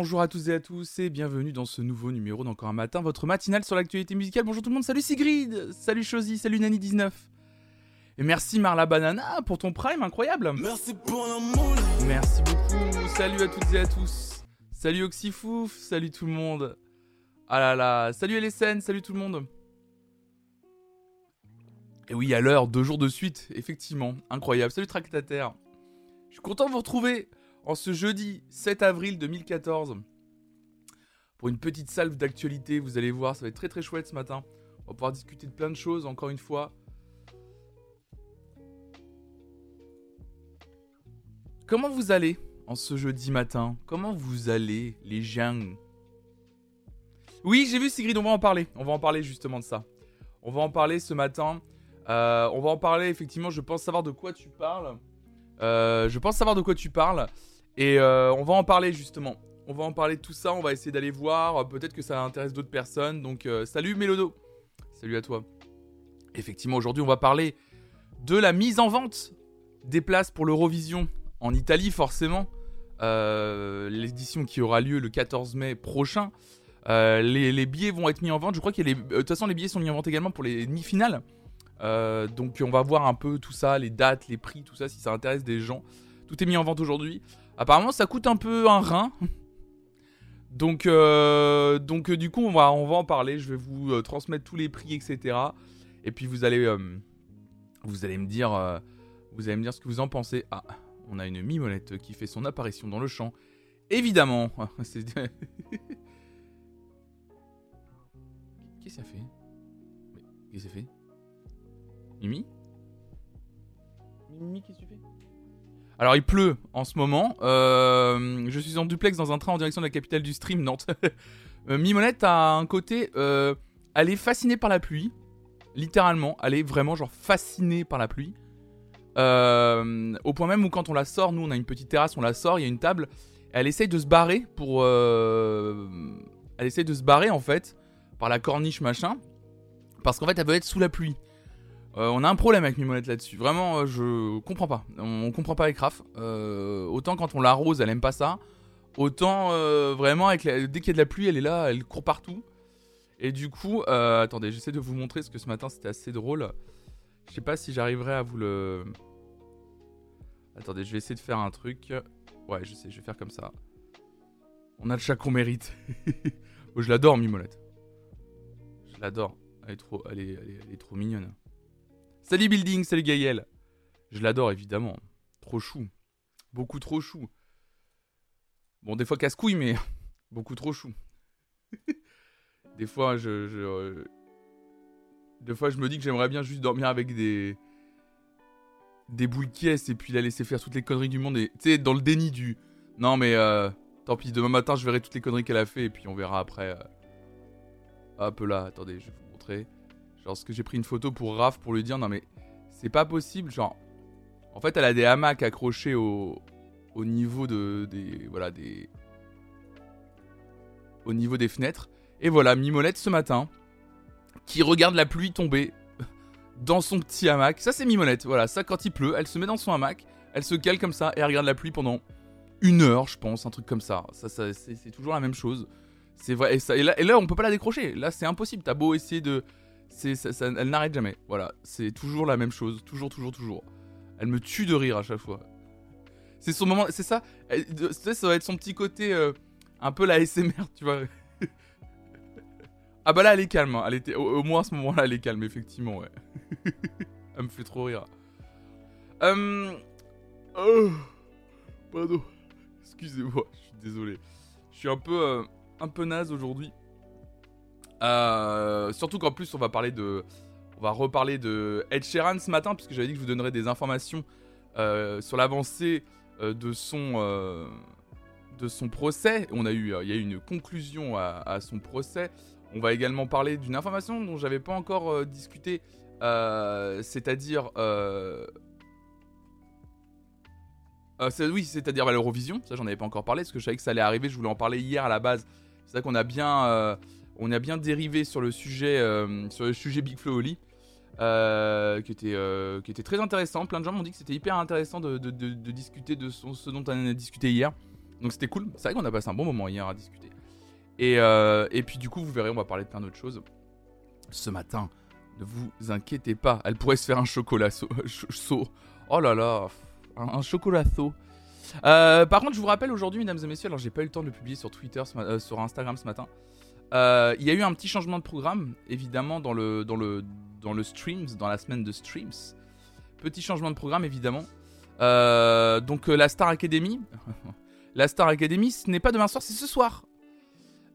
bonjour à tous et à tous et bienvenue dans ce nouveau numéro d'Encore un matin, votre matinale sur l'actualité musicale. Bonjour tout le monde, salut Sigrid, salut Chosy, salut Nani19. Et merci Marla Banana pour ton prime incroyable. Merci pour l'amour. Merci beaucoup, salut à toutes et à tous. Salut Oxyfouf, salut tout le monde. Ah là là, salut LSN, salut tout le monde. Et oui, à l'heure, deux jours de suite, effectivement, incroyable. Salut Tractataire. Je suis content de vous retrouver en ce jeudi 7 avril 2014 pour une petite salve d'actualité. Vous allez voir, ça va être très très chouette ce matin. On va pouvoir discuter de plein de choses, encore une fois. Comment vous allez en ce jeudi matin? Comment vous allez, les gens? Oui, j'ai vu Sigrid, on va en parler. On va en parler justement de ça. On va en parler ce matin. Euh, on va en parler effectivement, je pense savoir de quoi tu parles. Euh, je pense savoir de quoi tu parles. Et euh, on va en parler justement. On va en parler de tout ça. On va essayer d'aller voir. Peut-être que ça intéresse d'autres personnes. Donc euh, salut Mélodo. Salut à toi. Effectivement, aujourd'hui, on va parler de la mise en vente des places pour l'Eurovision en Italie, forcément. L'édition qui aura lieu le 14 mai prochain. Les, les, billets vont être mis en vente. Je crois que de toute façon, les billets sont mis en vente également pour les demi-finales. Euh, donc on va voir un peu tout ça, les dates, les prix, tout ça, si ça intéresse des gens. Tout est mis en vente aujourd'hui. Apparemment ça coûte un peu un rein. donc, euh, donc euh, du coup on va, on va en parler. Je vais vous transmettre tous les prix, etc. Et puis vous allez, vous allez me dire, vous allez me dire ce que vous en pensez. Ah, on a une mimolette qui fait son apparition dans le champ. Évidemment. Qu'est-ce que ça fait? Qu'est-ce que ça fait? Mimi? Mimi, qu'est-ce que tu fais? Alors, il pleut en ce moment. Euh, je suis en duplex dans un train en direction de la capitale du stream, Nantes. euh, Mimonette a un côté. Euh, elle est fascinée par la pluie. Littéralement, elle est vraiment genre fascinée par la pluie. Euh, au point même où quand on la sort, nous on a une petite terrasse, on la sort, il y a une table. Elle essaye de se barrer pour. Elle essaye de se barrer en fait par la corniche machin. Parce qu'en fait elle veut être sous la pluie. Euh, on a un problème avec Mimolette là-dessus. Vraiment, euh, je comprends pas. On comprend pas avec Raph. Euh, autant quand on l'arrose, elle aime pas ça. Autant vraiment, avec dès qu'il y a de la pluie, elle est là, elle court partout. Et du coup, attendez, j'essaie de vous montrer parce que ce matin c'était assez drôle. Je sais pas si j'arriverai à vous le. Attendez, je vais essayer de faire un truc. Ouais, je sais, je vais faire comme ça. On a le chat qu'on mérite. je l'adore, Mimolette. Je l'adore. Elle est trop, elle est trop mignonne. Salut Building, salut Gaël. Je l'adore évidemment. Trop chou. Beaucoup trop chou. Bon, des fois casse-couille, mais beaucoup trop chou. des fois, je. Euh, des fois, je me dis que j'aimerais bien juste dormir avec des. Des boules et puis la laisser faire toutes les conneries du monde. Et tu sais, dans le déni du. Non, mais euh, tant pis, demain matin, je verrai toutes les conneries qu'elle a fait et puis on verra après. Euh... Hop là, attendez, je vais vous montrer. Genre, ce que j'ai pris une photo pour Raph pour lui dire non, mais c'est pas possible. Genre, en fait, elle a des hamacs accrochés au, au niveau de, des. Voilà, des. Au niveau des fenêtres. Et voilà, Mimolette ce matin, qui regarde la pluie tomber dans son petit hamac. Ça, c'est Mimolette. Voilà, ça, quand il pleut, elle se met dans son hamac, elle se cale comme ça et elle regarde la pluie pendant une heure, je pense, un truc comme ça. Ça, c'est toujours la même chose. C'est vrai. Et, là, et là, on peut pas la décrocher. Là, c'est impossible. T'as beau essayer de ça, elle n'arrête jamais. Voilà, c'est toujours la même chose, toujours, toujours, toujours. Elle me tue de rire à chaque fois. C'est son moment, c'est ça. ça va être son petit côté euh, un peu la SMR, tu vois. ah bah là, elle est calme. Hein. Elle était, au, moins à ce moment-là, elle est calme, effectivement, ouais. elle me fait trop rire. Hum... Oh, pardon. Excusez-moi, je suis désolé. Je suis un peu, euh, un peu naze aujourd'hui. Euh, surtout qu'en plus, on va parler de. On va reparler de Ed Sheeran ce matin, puisque j'avais dit que je vous donnerais des informations euh, sur l'avancée euh, de son. de son procès. On a eu, il y a eu une conclusion à, son procès. On va également parler d'une information dont j'avais pas encore discuté, c'est-à-dire oui, c'est-à-dire bah, l'Eurovision. Ça, j'en avais pas encore parlé parce que je savais que ça allait arriver. Je voulais en parler hier à la base. C'est ça qu'on a bien, on a bien dérivé sur le sujet, euh, sur le sujet Big Flo Oli, euh, qui, était, euh, qui était très intéressant. Plein de gens m'ont dit que c'était hyper intéressant de, discuter de ce dont on a discuté hier. Donc c'était cool. C'est vrai qu'on a passé un bon moment hier à discuter. Et, et puis du coup, vous verrez, on va parler de plein d'autres choses. Ce matin, ne vous inquiétez pas, elle pourrait se faire un chocolat saut. Oh là là, un, chocolat saut. Par contre, je vous rappelle aujourd'hui, mesdames et messieurs, alors j'ai pas eu le temps de le publier sur Twitter, sur Instagram ce matin. Il y a eu un petit changement de programme, évidemment, dans le, dans le, dans le streams, dans la semaine de streams. Petit changement de programme, évidemment. donc la Star Academy, la Star Academy, ce n'est pas demain soir, c'est ce soir.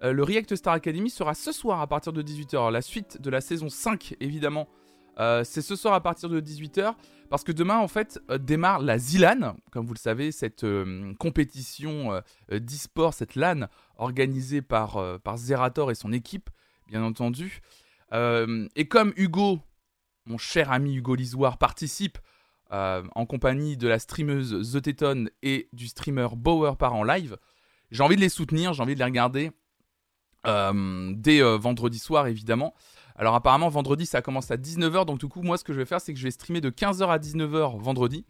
Euh, le React Star Academy sera ce soir à partir de 18h. La suite de la saison 5, évidemment, euh, c'est ce soir à partir de 18h. Parce que demain, en fait, euh, démarre la ZILAN, comme vous le savez, cette compétition d'e-sport, cette LAN organisée par, Zerator et son équipe, bien entendu. et comme Hugo, mon cher ami Hugo Lisoire, participe en compagnie de la streameuse The Teton et du streamer Bower par en live, j'ai envie de les soutenir, j'ai envie de les regarder. Euh, dès euh, vendredi soir évidemment. Alors apparemment vendredi ça commence à 19h donc du coup moi ce que je vais faire c'est que je vais streamer de 15h à 19h vendredi.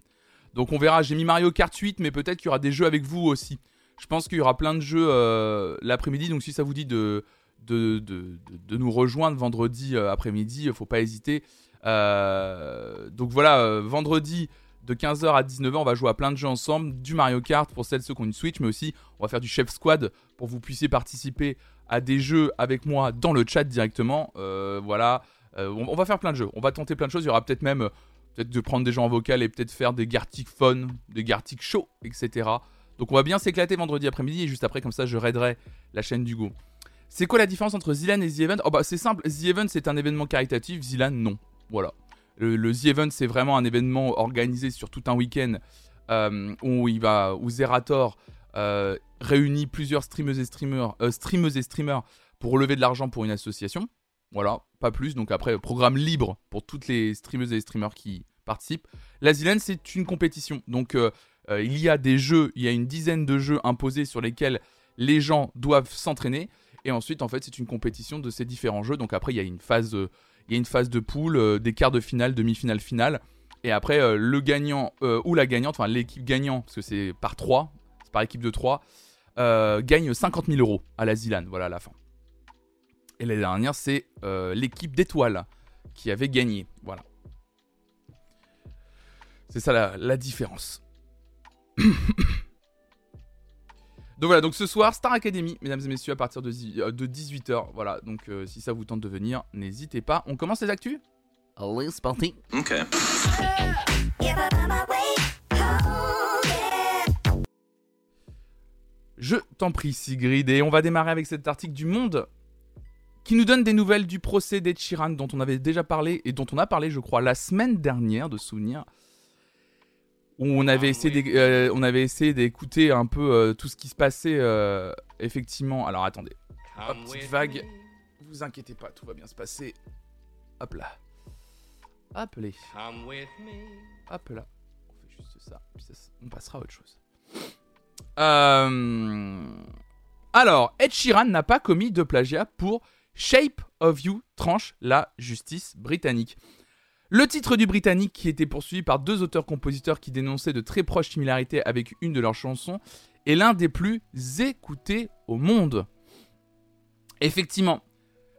Donc on verra, j'ai mis Mario Kart 8 mais peut-être qu'il y aura des jeux avec vous aussi. Je pense qu'il y aura plein de jeux euh, l'après-midi donc si ça vous dit de, nous rejoindre vendredi après-midi, faut pas hésiter. donc voilà, vendredi de 15h à 19h, on va jouer à plein de jeux ensemble, du Mario Kart pour celles ceux qui ont une Switch, mais aussi on va faire du Chef Squad pour que vous puissiez participer à des jeux avec moi dans le chat directement. Euh, voilà, euh, on, va faire plein de jeux, on va tenter plein de choses. Il y aura peut-être même euh, peut-être de prendre des gens en vocal et peut-être faire des Gartic fun, des Gartic show, etc. Donc on va bien s'éclater vendredi après-midi et juste après comme ça je raiderai la chaîne du Go. C'est quoi la différence entre Zilan et The Event? Oh bah c'est simple, The Event c'est un événement caritatif, Zilan non. Voilà. Le, The Event c'est vraiment un événement organisé sur tout un week-end où il où Zerator réunit plusieurs streamers et streamers, euh, streamers et streamers pour relever de l'argent pour une association. Voilà, pas plus. Donc après, programme libre pour toutes les streamers et streamers qui participent. La Zilen, c'est une compétition. Donc euh, il y a des jeux, il y a une dizaine de jeux imposés sur lesquels les gens doivent s'entraîner. Et ensuite, en fait, c'est une compétition de ces différents jeux. Donc après, il y a une phase, il y a une phase de poule, des quarts de finale, demi-finale, finale. Et après, le gagnant ou la gagnante, enfin l'équipe gagnant, parce que c'est par trois, par équipe de 3, euh, gagne 50 000 euros à la Zilan, voilà à la fin. Et la dernière, c'est euh, l'équipe d'étoiles qui avait gagné, voilà. C'est ça la, différence. donc voilà, donc ce soir, Star Academy, mesdames et messieurs, à partir de, 18h. Euh, voilà, donc si ça vous tente de venir, n'hésitez pas. On commence les actus? Allez, c'est parti. Ok. Je t'en prie, Sigrid. Et on va démarrer avec cet article du Monde qui nous donne des nouvelles du procès d'Ed Sheeran dont on avait déjà parlé et dont on a parlé, je crois, la semaine dernière, de souvenir. Où on avait, essayé euh, on avait essayé d'écouter un peu euh, tout ce qui se passait, euh, effectivement. Alors attendez. Hop, petite vague. Vous inquiétez pas, tout va bien se passer. Hop là. Hop là. Hop là. On fait juste ça, puis on passera à autre chose. Euh, alors, Ed Sheeran n'a pas commis de plagiat pour Shape of You, tranche la justice britannique. Le titre du Britannique, qui était poursuivi par deux auteurs-compositeurs qui dénonçaient de très proches similarités avec une de leurs chansons, est l'un des plus écoutés au monde. Effectivement,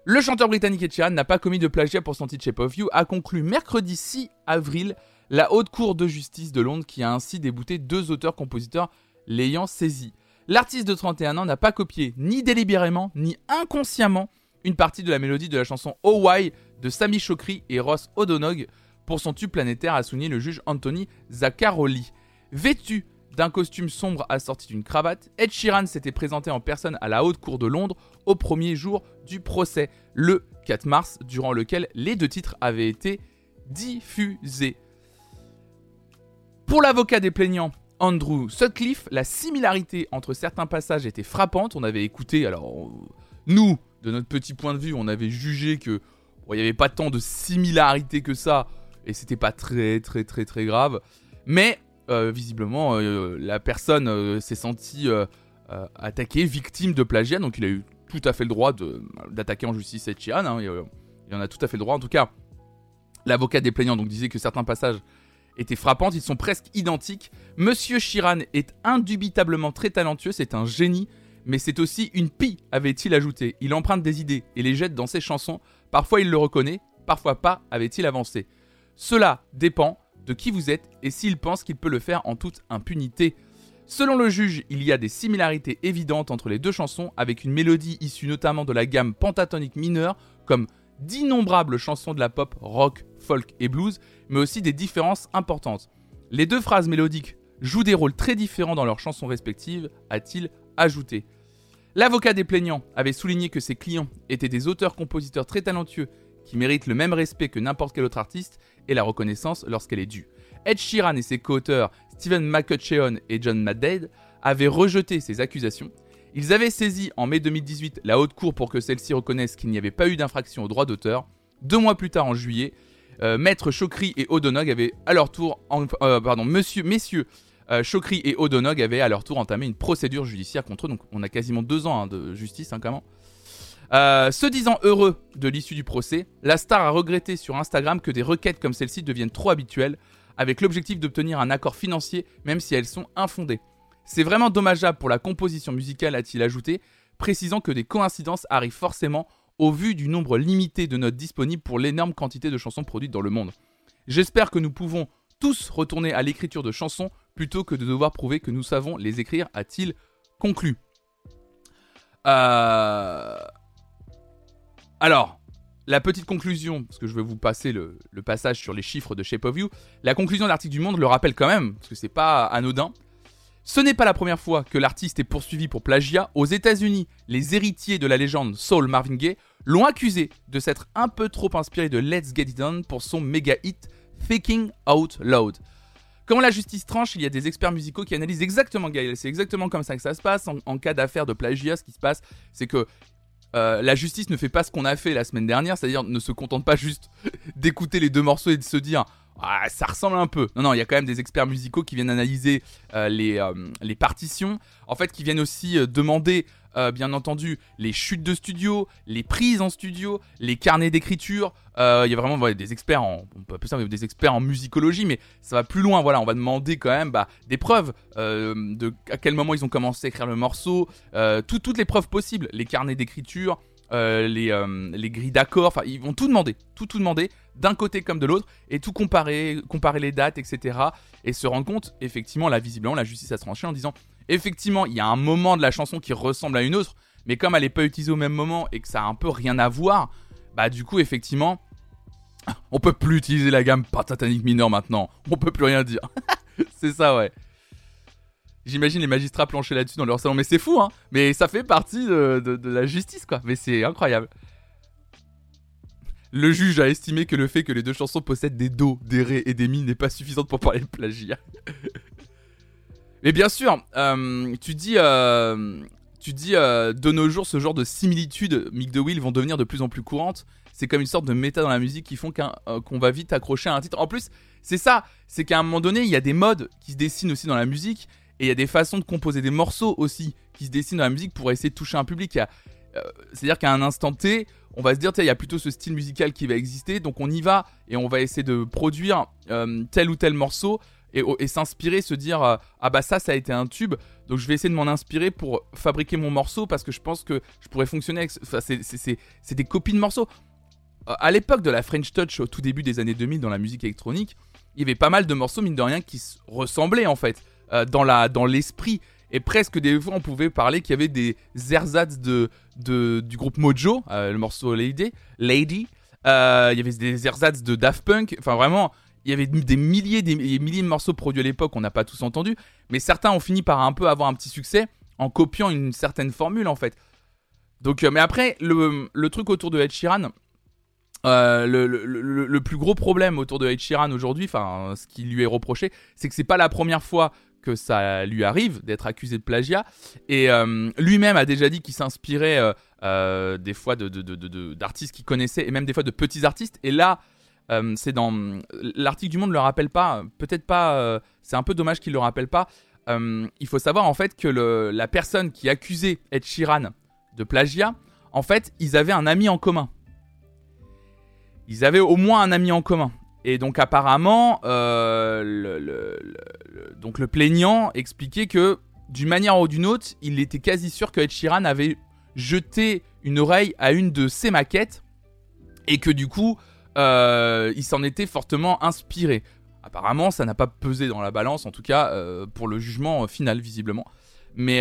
le chanteur britannique Ed Sheeran n'a pas commis de plagiat pour son titre Shape of You, a conclu mercredi 6 avril la Haute Cour de justice de Londres qui a ainsi débouté deux auteurs-compositeurs l'ayant saisi. L'artiste de 31 ans n'a pas copié ni délibérément ni inconsciemment une partie de la mélodie de la chanson Oh de Sami Chokri et Ross O'Donoghue pour son tube planétaire, a souligné le juge Anthony Zaccaroli. Vêtu d'un costume sombre assorti d'une cravate, Ed Sheeran s'était présenté en personne à la Haute Cour de Londres au premier jour du procès, le 4 mars, durant lequel les deux titres avaient été diffusés. Pour l'avocat des plaignants, Andrew Sutcliffe, la similarité entre certains passages était frappante. On avait écouté, alors nous, de notre petit point de vue, on avait jugé que il n'y avait pas tant de similarité que ça, et c'était pas très très très très grave. Mais euh, visiblement, euh, la personne euh, s'est sentie attaquée, victime de plagiat, donc il a eu tout à fait le droit d'attaquer en justice cette Chian. Hein, il en a tout à fait le droit. En tout cas, l'avocat des plaignants donc disait que certains passages étaient frappantes, ils sont presque identiques. Monsieur Sheeran est indubitablement très talentueux, c'est un génie, mais c'est aussi une pie, avait-il ajouté. Il emprunte des idées et les jette dans ses chansons. Parfois il le reconnaît, parfois pas, avait-il avancé. Cela dépend de qui vous êtes et s'il pense qu'il peut le faire en toute impunité. Selon le juge, il y a des similarités évidentes entre les deux chansons, avec une mélodie issue notamment de la gamme pentatonique mineure, comme d'innombrables chansons de la pop, rock, folk et blues, mais aussi des différences importantes. Les deux phrases mélodiques jouent des rôles très différents dans leurs chansons respectives, a-t-il ajouté. L'avocat des plaignants avait souligné que ses clients étaient des auteurs-compositeurs très talentueux qui méritent le même respect que n'importe quel autre artiste et la reconnaissance lorsqu'elle est due. Ed Sheeran et ses co-auteurs Stephen McCutcheon et John Madade avaient rejeté ces accusations. Ils avaient saisi en mai 2018 la haute cour pour que celle-ci reconnaisse qu'il n'y avait pas eu d'infraction au droit d'auteur. Deux mois plus tard, en juillet, euh, Maître et O'Donoghue avaient à leur tour, euh, pardon, monsieur, messieurs euh, Chokri et O'Donoghue avaient à leur tour entamé une procédure judiciaire contre eux. Donc on a quasiment deux ans hein, de justice, hein, se disant heureux de l'issue du procès, la star a regretté sur Instagram que des requêtes comme celle-ci deviennent trop habituelles, avec l'objectif d'obtenir un accord financier même si elles sont infondées. C'est vraiment dommageable pour la composition musicale, a-t-il ajouté, précisant que des coïncidences arrivent forcément au vu du nombre limité de notes disponibles pour l'énorme quantité de chansons produites dans le monde. J'espère que nous pouvons tous retourner à l'écriture de chansons plutôt que de devoir prouver que nous savons les écrire, a-t-il conclu. Euh... Alors, la petite conclusion, parce que je vais vous passer le, passage sur les chiffres de Shape of You, la conclusion de l'article du Monde le rappelle quand même, parce que c'est pas anodin. Ce n'est pas la première fois que l'artiste est poursuivi pour plagiat. Aux États-Unis, les héritiers de la légende Soul Marvin Gaye l'ont accusé de s'être un peu trop inspiré de Let's Get It On pour son méga hit Thinking Out Loud. Comment la justice tranche, il y a des experts musicaux qui analysent exactement Gaël. C'est exactement comme ça que ça se passe. En, en cas d'affaire de plagiat, ce qui se passe, c'est que euh, la justice ne fait pas ce qu'on a fait la semaine dernière, c'est-à-dire ne se contente pas juste d'écouter les deux morceaux et de se dire ah, ça ressemble un peu. Non, non, il y a quand même des experts musicaux qui viennent analyser euh, les, euh, les, partitions, en fait, qui viennent aussi demander, bien entendu, les chutes de studio, les prises en studio, les carnets d'écriture. Il y a vraiment des experts en, on peut appeler ça des experts en musicologie, mais ça va plus loin. Voilà, on va demander quand même bah, des preuves de à quel moment ils ont commencé à écrire le morceau, toutes les preuves possibles, les carnets d'écriture. Euh, les, euh, les, grilles d'accords, enfin ils vont tout demander, tout tout demander d'un côté comme de l'autre et tout comparer, comparer les dates, etc. Et se rendre compte, effectivement, là visiblement la justice a tranché en disant effectivement il y a un moment de la chanson qui ressemble à une autre, mais comme elle n'est pas utilisée au même moment et que ça a un peu rien à voir, bah du coup effectivement on peut plus utiliser la gamme pentatonique mineure maintenant, on peut plus rien dire. C'est ça ouais. J'imagine les magistrats plancher là-dessus dans leur salon. Mais c'est fou, hein. Mais ça fait partie de, la justice, quoi. Mais c'est incroyable. Le juge a estimé que le fait que les deux chansons possèdent des dos, des ré et des mi n'est pas suffisant pour parler de plagiat. Mais bien sûr, euh, tu dis, euh, tu dis euh, de nos jours, ce genre de similitudes, Mick de Will, vont devenir de plus en plus courantes. C'est comme une sorte de méta dans la musique qui font qu'on va vite accrocher à un titre. En plus, c'est ça, c'est qu'à un moment donné, il y a des modes qui se dessinent aussi dans la musique. Et il y a des façons de composer des morceaux aussi qui se dessinent dans la musique pour essayer de toucher un public. Euh, c'est-à-dire qu'à un instant T, on va se dire, il y a plutôt ce style musical qui va exister, donc on y va et on va essayer de produire euh, tel ou tel morceau et, s'inspirer, se dire, euh, ah bah ça, ça a été un tube, donc je vais essayer de m'en inspirer pour fabriquer mon morceau parce que je pense que je pourrais fonctionner avec. Enfin, c'est des copies de morceaux. À l'époque de la French Touch, au tout début des années 2000 dans la musique électronique, il y avait pas mal de morceaux, mine de rien, qui ressemblaient en fait. Euh, dans la dans l'esprit et presque des fois on pouvait parler qu'il y avait des ersatz de, de du groupe Mojo, euh, le morceau Lady, Lady. Euh, il y avait des ersatz de Daft Punk. Enfin vraiment, il y avait des milliers des milliers de morceaux produits à l'époque, on n'a pas tous entendu, mais certains ont fini par un peu avoir un petit succès en copiant une certaine formule en fait. Donc, mais après le, le truc autour de Ed Sheeran. le, le, le, plus gros problème autour de Ed Sheeran aujourd'hui, enfin ce qui lui est reproché, c'est que c'est pas la première fois que ça lui arrive d'être accusé de plagiat. Et euh, lui-même a déjà dit qu'il s'inspirait euh, euh, des fois d'artistes qu'il connaissait et même des fois de petits artistes. Et là, c'est dans l'article du Monde ne le rappelle pas. Peut-être pas. c'est un peu dommage qu'il le rappelle pas. il faut savoir en fait que la personne qui accusait Ed Sheeran de plagiat, en fait, ils avaient un ami en commun. Ils avaient au moins un ami en commun. Et donc apparemment, le, donc le plaignant expliquait que d'une manière ou d'une autre, il était quasi sûr que Ed Sheeran avait jeté une oreille à une de ses maquettes et que du coup, euh, il s'en était fortement inspiré. Apparemment, ça n'a pas pesé dans la balance, en tout cas euh, pour le jugement final, visiblement. Mais,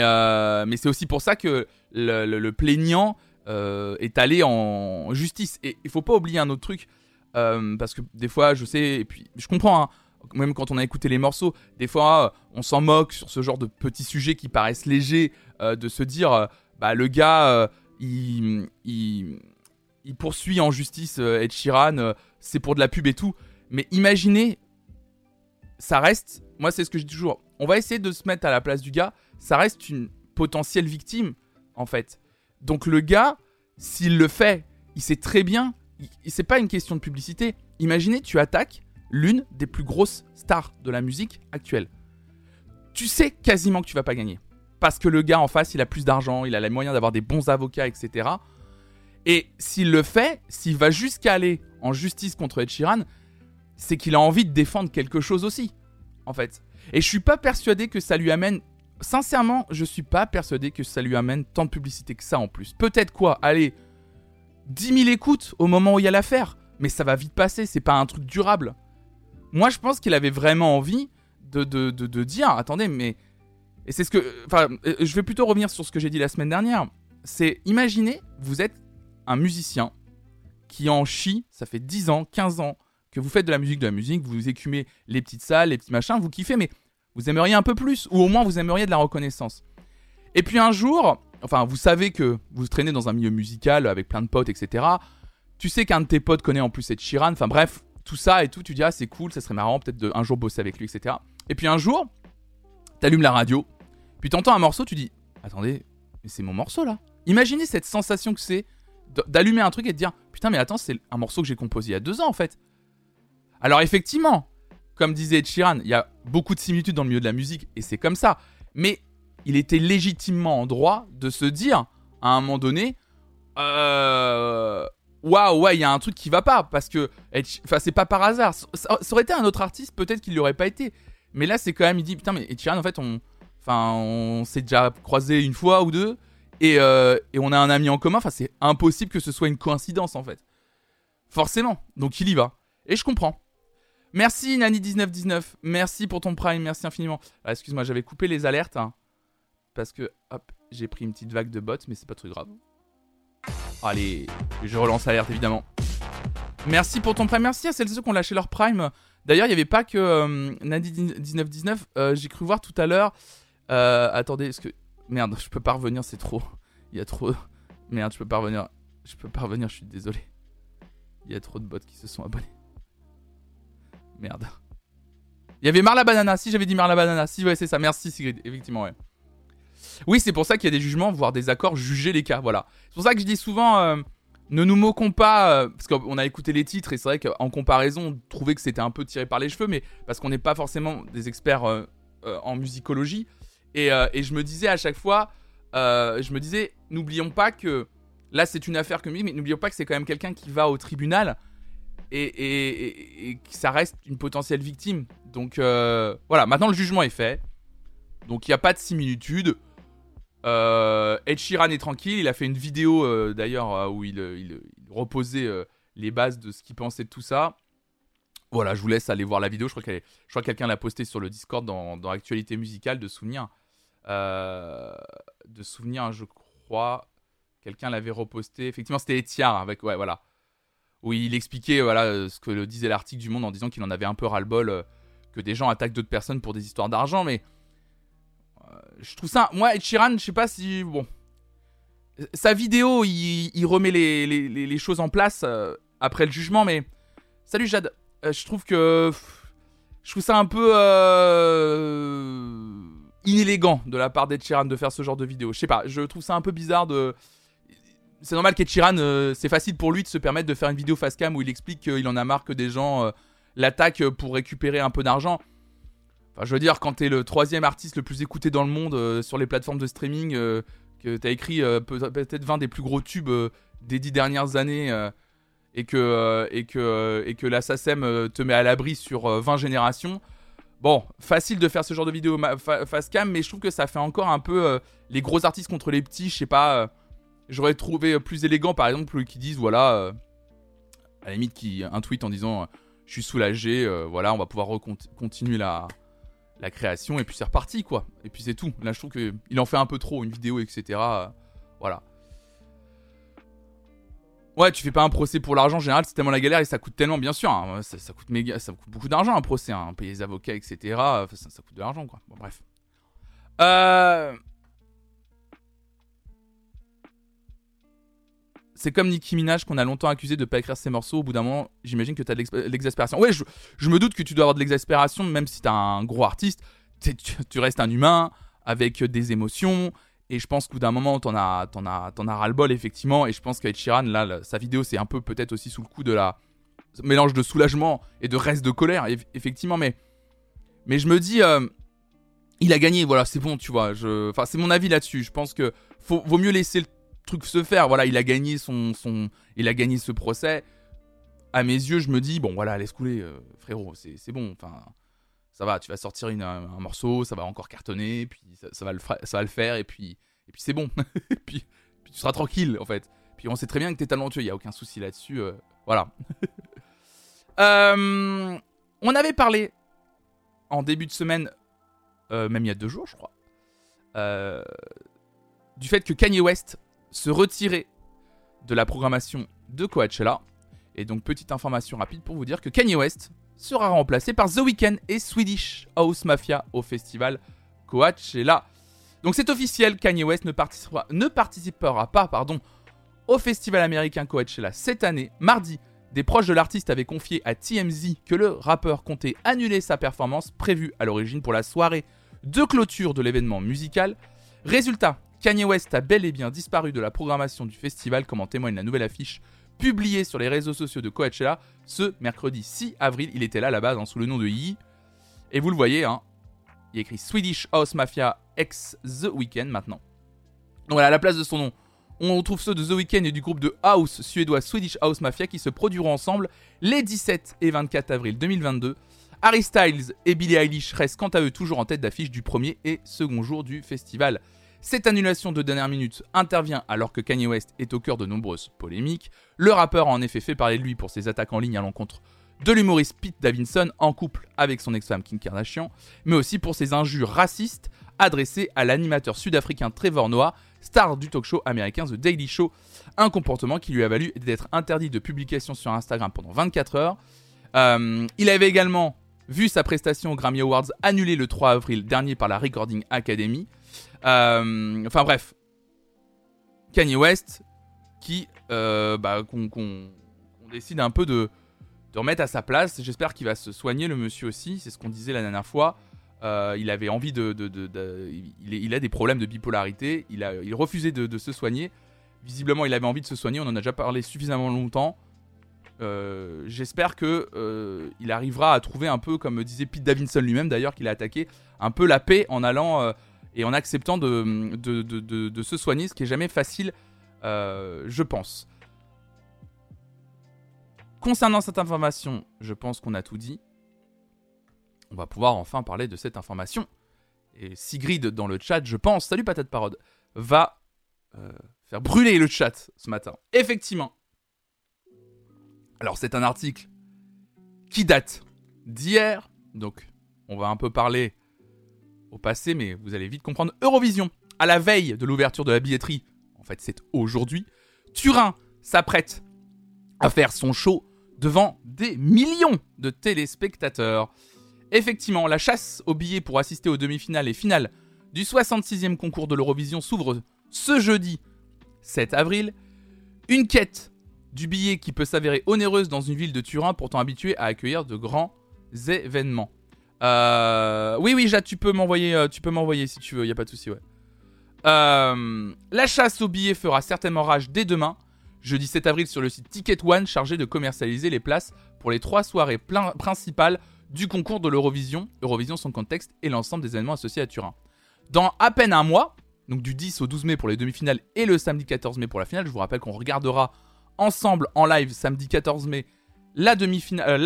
mais c'est aussi pour ça que le, plaignant est allé en justice. Et il faut pas oublier un autre truc, euh, parce que des fois, je sais, et puis je comprends, hein, même quand on a écouté les morceaux, des fois, on s'en moque sur ce genre de petits sujets qui paraissent légers, euh, de se dire, euh, bah le gars, il, il, il, poursuit en justice Ed Sheeran, c'est pour de la pub et tout. Mais imaginez, ça reste, moi c'est ce que je dis toujours, on va essayer de se mettre à la place du gars, ça reste une potentielle victime, en fait. Donc le gars, s'il le fait, il sait très bien c'est pas une question de publicité. Imaginez, tu attaques l'une des plus grosses stars de la musique actuelle. Tu sais quasiment que tu vas pas gagner. Parce que le gars en face, il a plus d'argent, il a les moyens d'avoir des bons avocats, etc. Et s'il le fait, s'il va jusqu'à aller en justice contre Ed Sheeran, c'est qu'il a envie de défendre quelque chose aussi, en fait. Et je suis pas persuadé que ça lui amène. Sincèrement, je suis pas persuadé que ça lui amène tant de publicité que ça en plus. Peut-être quoi Allez, 10 000 écoutes au moment où il y a l'affaire. Mais ça va vite passer, c'est pas un truc durable. Moi, je pense qu'il avait vraiment envie de, de, de, dire attendez, mais. Et c'est ce que. Enfin, euh, je vais plutôt revenir sur ce que j'ai dit la semaine dernière. C'est imaginez, vous êtes un musicien qui en chie, ça fait 10 ans, 15 ans que vous faites de la musique, de la musique, vous écumez les petites salles, les petits machins, vous kiffez, mais vous aimeriez un peu plus, ou au moins vous aimeriez de la reconnaissance. Et puis un jour, enfin, vous savez que vous traînez dans un milieu musical avec plein de potes, etc. Tu sais qu'un de tes potes connaît en plus cette Chiran. Enfin bref, tout ça et tout, tu dis ah c'est cool, ça serait marrant peut-être de un jour bosser avec lui, etc. Et puis un jour, t'allumes la radio, puis t'entends un morceau, tu dis attendez, mais c'est mon morceau là. Imaginez cette sensation que c'est d'allumer un truc et de dire putain mais attends c'est un morceau que j'ai composé il y a deux ans en fait. Alors effectivement, comme disait Ed il y a beaucoup de similitudes dans le milieu de la musique et c'est comme ça. Mais il était légitimement en droit de se dire à un moment donné euh, waouh ouais il y a un truc qui va pas parce que enfin c'est pas par hasard ça, aurait été un autre artiste peut-être qu'il n'y aurait pas été mais là c'est quand même il dit putain mais Ed en fait on enfin on s'est déjà croisé une fois ou deux et, euh, et on a un ami en commun enfin c'est impossible que ce soit une coïncidence en fait forcément donc il y va et je comprends Merci Nani1919, merci pour ton prime, merci infiniment. Ah, excuse-moi, j'avais coupé les alertes. Hein parce que, hop, j'ai pris une petite vague de bots, mais c'est pas très grave. Allez, je relance l'alerte évidemment. Merci pour ton prime, merci à celles et ceux qui ont lâché leur prime. D'ailleurs, il n'y avait pas que euh, Nadi1919, euh, j'ai cru voir tout à l'heure. Euh, attendez, est-ce que. Merde, je peux pas revenir, c'est trop. Il y a trop. Merde, je peux pas revenir. Je peux pas revenir, je suis désolé. Il y a trop de bots qui se sont abonnés. Merde. Il y avait Marla Banana, si j'avais dit Marla Banana, si ouais c'est ça, merci Sigrid, effectivement ouais. Oui, c'est pour ça qu'il y a des jugements, voire des accords, juger les cas. Voilà. C'est pour ça que je dis souvent, euh, ne nous moquons pas, euh, parce qu'on a écouté les titres et c'est vrai qu'en comparaison, on trouvait que c'était un peu tiré par les cheveux, mais parce qu'on n'est pas forcément des experts euh, en musicologie. Et, je me disais à chaque fois, je me disais, n'oublions pas que là c'est une affaire que mais n'oublions pas que c'est quand même quelqu'un qui va au tribunal et, et, ça reste une potentielle victime. Donc voilà, maintenant le jugement est fait. Donc il n'y a pas de similitude. Euh, Ed Sheeran est tranquille. Il a fait une vidéo euh, d'ailleurs euh, où il, reposait les bases de ce qu'il pensait de tout ça. Voilà, je vous laisse aller voir la vidéo. Je crois, que quelqu'un l'a posté sur le Discord dans, dans Actualité Musicale de souvenirs. de souvenirs, je crois. Quelqu'un l'avait reposté. Effectivement, c'était Etiar avec. Ouais, voilà. Où il expliquait voilà, ce que disait l'article du Monde en disant qu'il en avait un peu ras-le-bol que des gens attaquent d'autres personnes pour des histoires d'argent. Mais je trouve ça. Moi, Ed Sheeran, je sais pas si. Bon. Sa vidéo, il, remet les, choses en place euh, après le jugement, mais. Salut Jade. Euh, je trouve que. Je trouve ça un peu. Euh, inélégant de la part d'Ed Sheeran de faire ce genre de vidéo. Je sais pas, je trouve ça un peu bizarre de. C'est normal qu'Ed Sheeran, c'est facile pour lui de se permettre de faire une vidéo face cam où il explique qu'il en a marre que des gens l'attaquent pour récupérer un peu d'argent. Enfin, je veux dire, quand t'es le troisième artiste le plus écouté dans le monde euh, sur les plateformes de streaming, euh, que t'as écrit euh, peut-être 20 des plus gros tubes des dix dernières années, et que, et que, et que te met à l'abri sur 20 générations. Bon, facile de faire ce genre de vidéo face cam, mais je trouve que ça fait encore un peu les gros artistes contre les petits. Je sais pas, j'aurais trouvé plus élégant par exemple qui disent voilà, à la limite qui un tweet en disant je suis soulagé, voilà, on va pouvoir continuer la, la création, et puis c'est reparti, quoi. Et puis c'est tout. Là, je trouve qu'il en fait un peu trop, une vidéo, etc. voilà. Ouais, tu fais pas un procès pour l'argent, en général, c'est tellement la galère et ça coûte tellement, bien sûr. Hein. ça, coûte beaucoup d'argent un procès, hein. payer les avocats, etc. Ça, ça, coûte de l'argent, quoi. Bon, bref. Euh. C'est comme Nicki Minaj qu'on a longtemps accusé de pas écrire ses morceaux. Au bout d'un moment, j'imagine que tu as de l'exaspération. Ouais, je, me doute que tu dois avoir de l'exaspération, même si tu un gros artiste. Tu, restes un humain avec des émotions. Et je pense qu'au bout d'un moment, t'en as, en as, as ras-le-bol, effectivement. Et je pense qu'Ed Sheeran, là, sa vidéo, c'est un peu peut-être aussi sous le coup de la mélange de soulagement et de reste de colère, effectivement. Mais, mais je me dis, euh, il a gagné, voilà, c'est bon, tu vois. Enfin, c'est mon avis là-dessus. Je pense que vaut mieux laisser le truc se faire. Voilà, il a gagné son, son, il a gagné ce procès. À mes yeux, je me dis bon, voilà, laisse couler, euh, frérot, c'est bon. Enfin, ça va, tu vas sortir un, morceau, ça va encore cartonner, puis ça, va le ça va le faire, et puis, et puis c'est bon. et puis, puis, tu seras tranquille, en fait. Puis on sait très bien que t'es talentueux, il y a aucun souci là-dessus. Euh, voilà. Euh, on avait parlé en début de semaine, même il y a deux jours, je crois, du fait que Kanye West se retirer de la programmation de Coachella. Et donc, petite information rapide pour vous dire que Kanye West sera remplacé par The Weeknd et Swedish House Mafia au festival Coachella. Donc c'est officiel, Kanye West ne participera, pas au festival américain Coachella cette année. Mardi, des proches de l'artiste avaient confié à TMZ que le rappeur comptait annuler sa performance prévue à l'origine pour la soirée de clôture de l'événement musical. Résultat, Kanye West a bel et bien disparu de la programmation du festival, comme en témoigne la nouvelle affiche publiée sur les réseaux sociaux de Coachella ce mercredi 6 avril. Il était là à la base hein, sous le nom de Yi. Et vous le voyez, hein, il écrit Swedish House Mafia X The Weeknd maintenant. Donc voilà, à la place de son nom, on retrouve ceux de The Weeknd et du groupe de house suédois Swedish House Mafia qui se produiront ensemble les 17 et 24 avril 2022. Harry Styles et Billie Eilish restent quant à eux toujours en tête d'affiche du premier et second jour du festival. Cette annulation de dernière minute intervient alors que Kanye West est au cœur de nombreuses polémiques. Le rappeur a en effet fait parler de lui pour ses attaques en ligne à l'encontre de l'humoriste Pete Davidson en couple avec son ex-femme Kim Kardashian, mais aussi pour ses injures racistes adressées à l'animateur sud-africain Trevor Noah, star du talk show américain The Daily Show, un comportement qui lui a valu d'être interdit de publication sur Instagram pendant 24 heures. Euh, il avait également vu sa prestation aux Grammy Awards annulée le 3 avril dernier par la Recording Academy. Euh, enfin bref, Kanye West qui, euh, bah, qu'on décide un peu de, remettre à sa place. J'espère qu'il va se soigner, le monsieur aussi. C'est ce qu'on disait la dernière fois. Euh, il avait envie de, de, il, a des problèmes de bipolarité. Il a, il refusait de, se soigner. Visiblement, il avait envie de se soigner. On en a déjà parlé suffisamment longtemps. J'espère que il arrivera à trouver un peu, comme disait Pete Davidson lui-même d'ailleurs, qu'il a attaqué, un peu la paix en allant et en acceptant de, de, se soigner, ce qui est jamais facile, euh, je pense. Concernant cette information, je pense qu'on a tout dit. On va pouvoir enfin parler de cette information. Et Sigrid dans le chat, je pense, salut patate parode, va euh, faire brûler le chat ce matin. Effectivement. Alors c'est un article qui date d'hier, donc on va un peu parler au mais vous allez vite comprendre. Eurovision, à la veille de l'ouverture de la billetterie, en fait c'est aujourd'hui, Turin s'apprête à faire son show devant des millions de téléspectateurs. Effectivement, la chasse aux billets pour assister aux demi-finales et finales du 66e concours de l'Eurovision s'ouvre ce jeudi 7 avril. Une quête du billet qui peut s'avérer onéreuse dans une ville de Turin pourtant habituée à accueillir de grands événements. Euh, oui, oui, Jade, tu peux m'envoyer, euh, tu peux m'envoyer si tu veux, y a pas de souci, ouais. Euh, la chasse aux billets fera certainement rage dès demain, jeudi 7 avril, sur le site Ticket One, chargé de commercialiser les places pour les trois soirées principales du concours de l'Eurovision, Eurovision son contexte et l'ensemble des événements associés à Turin. Dans à peine un mois, donc du 10 au 12 mai pour les demi-finales et le samedi 14 mai pour la finale, je vous rappelle qu'on regardera ensemble en live samedi 14 mai la, demi-finale,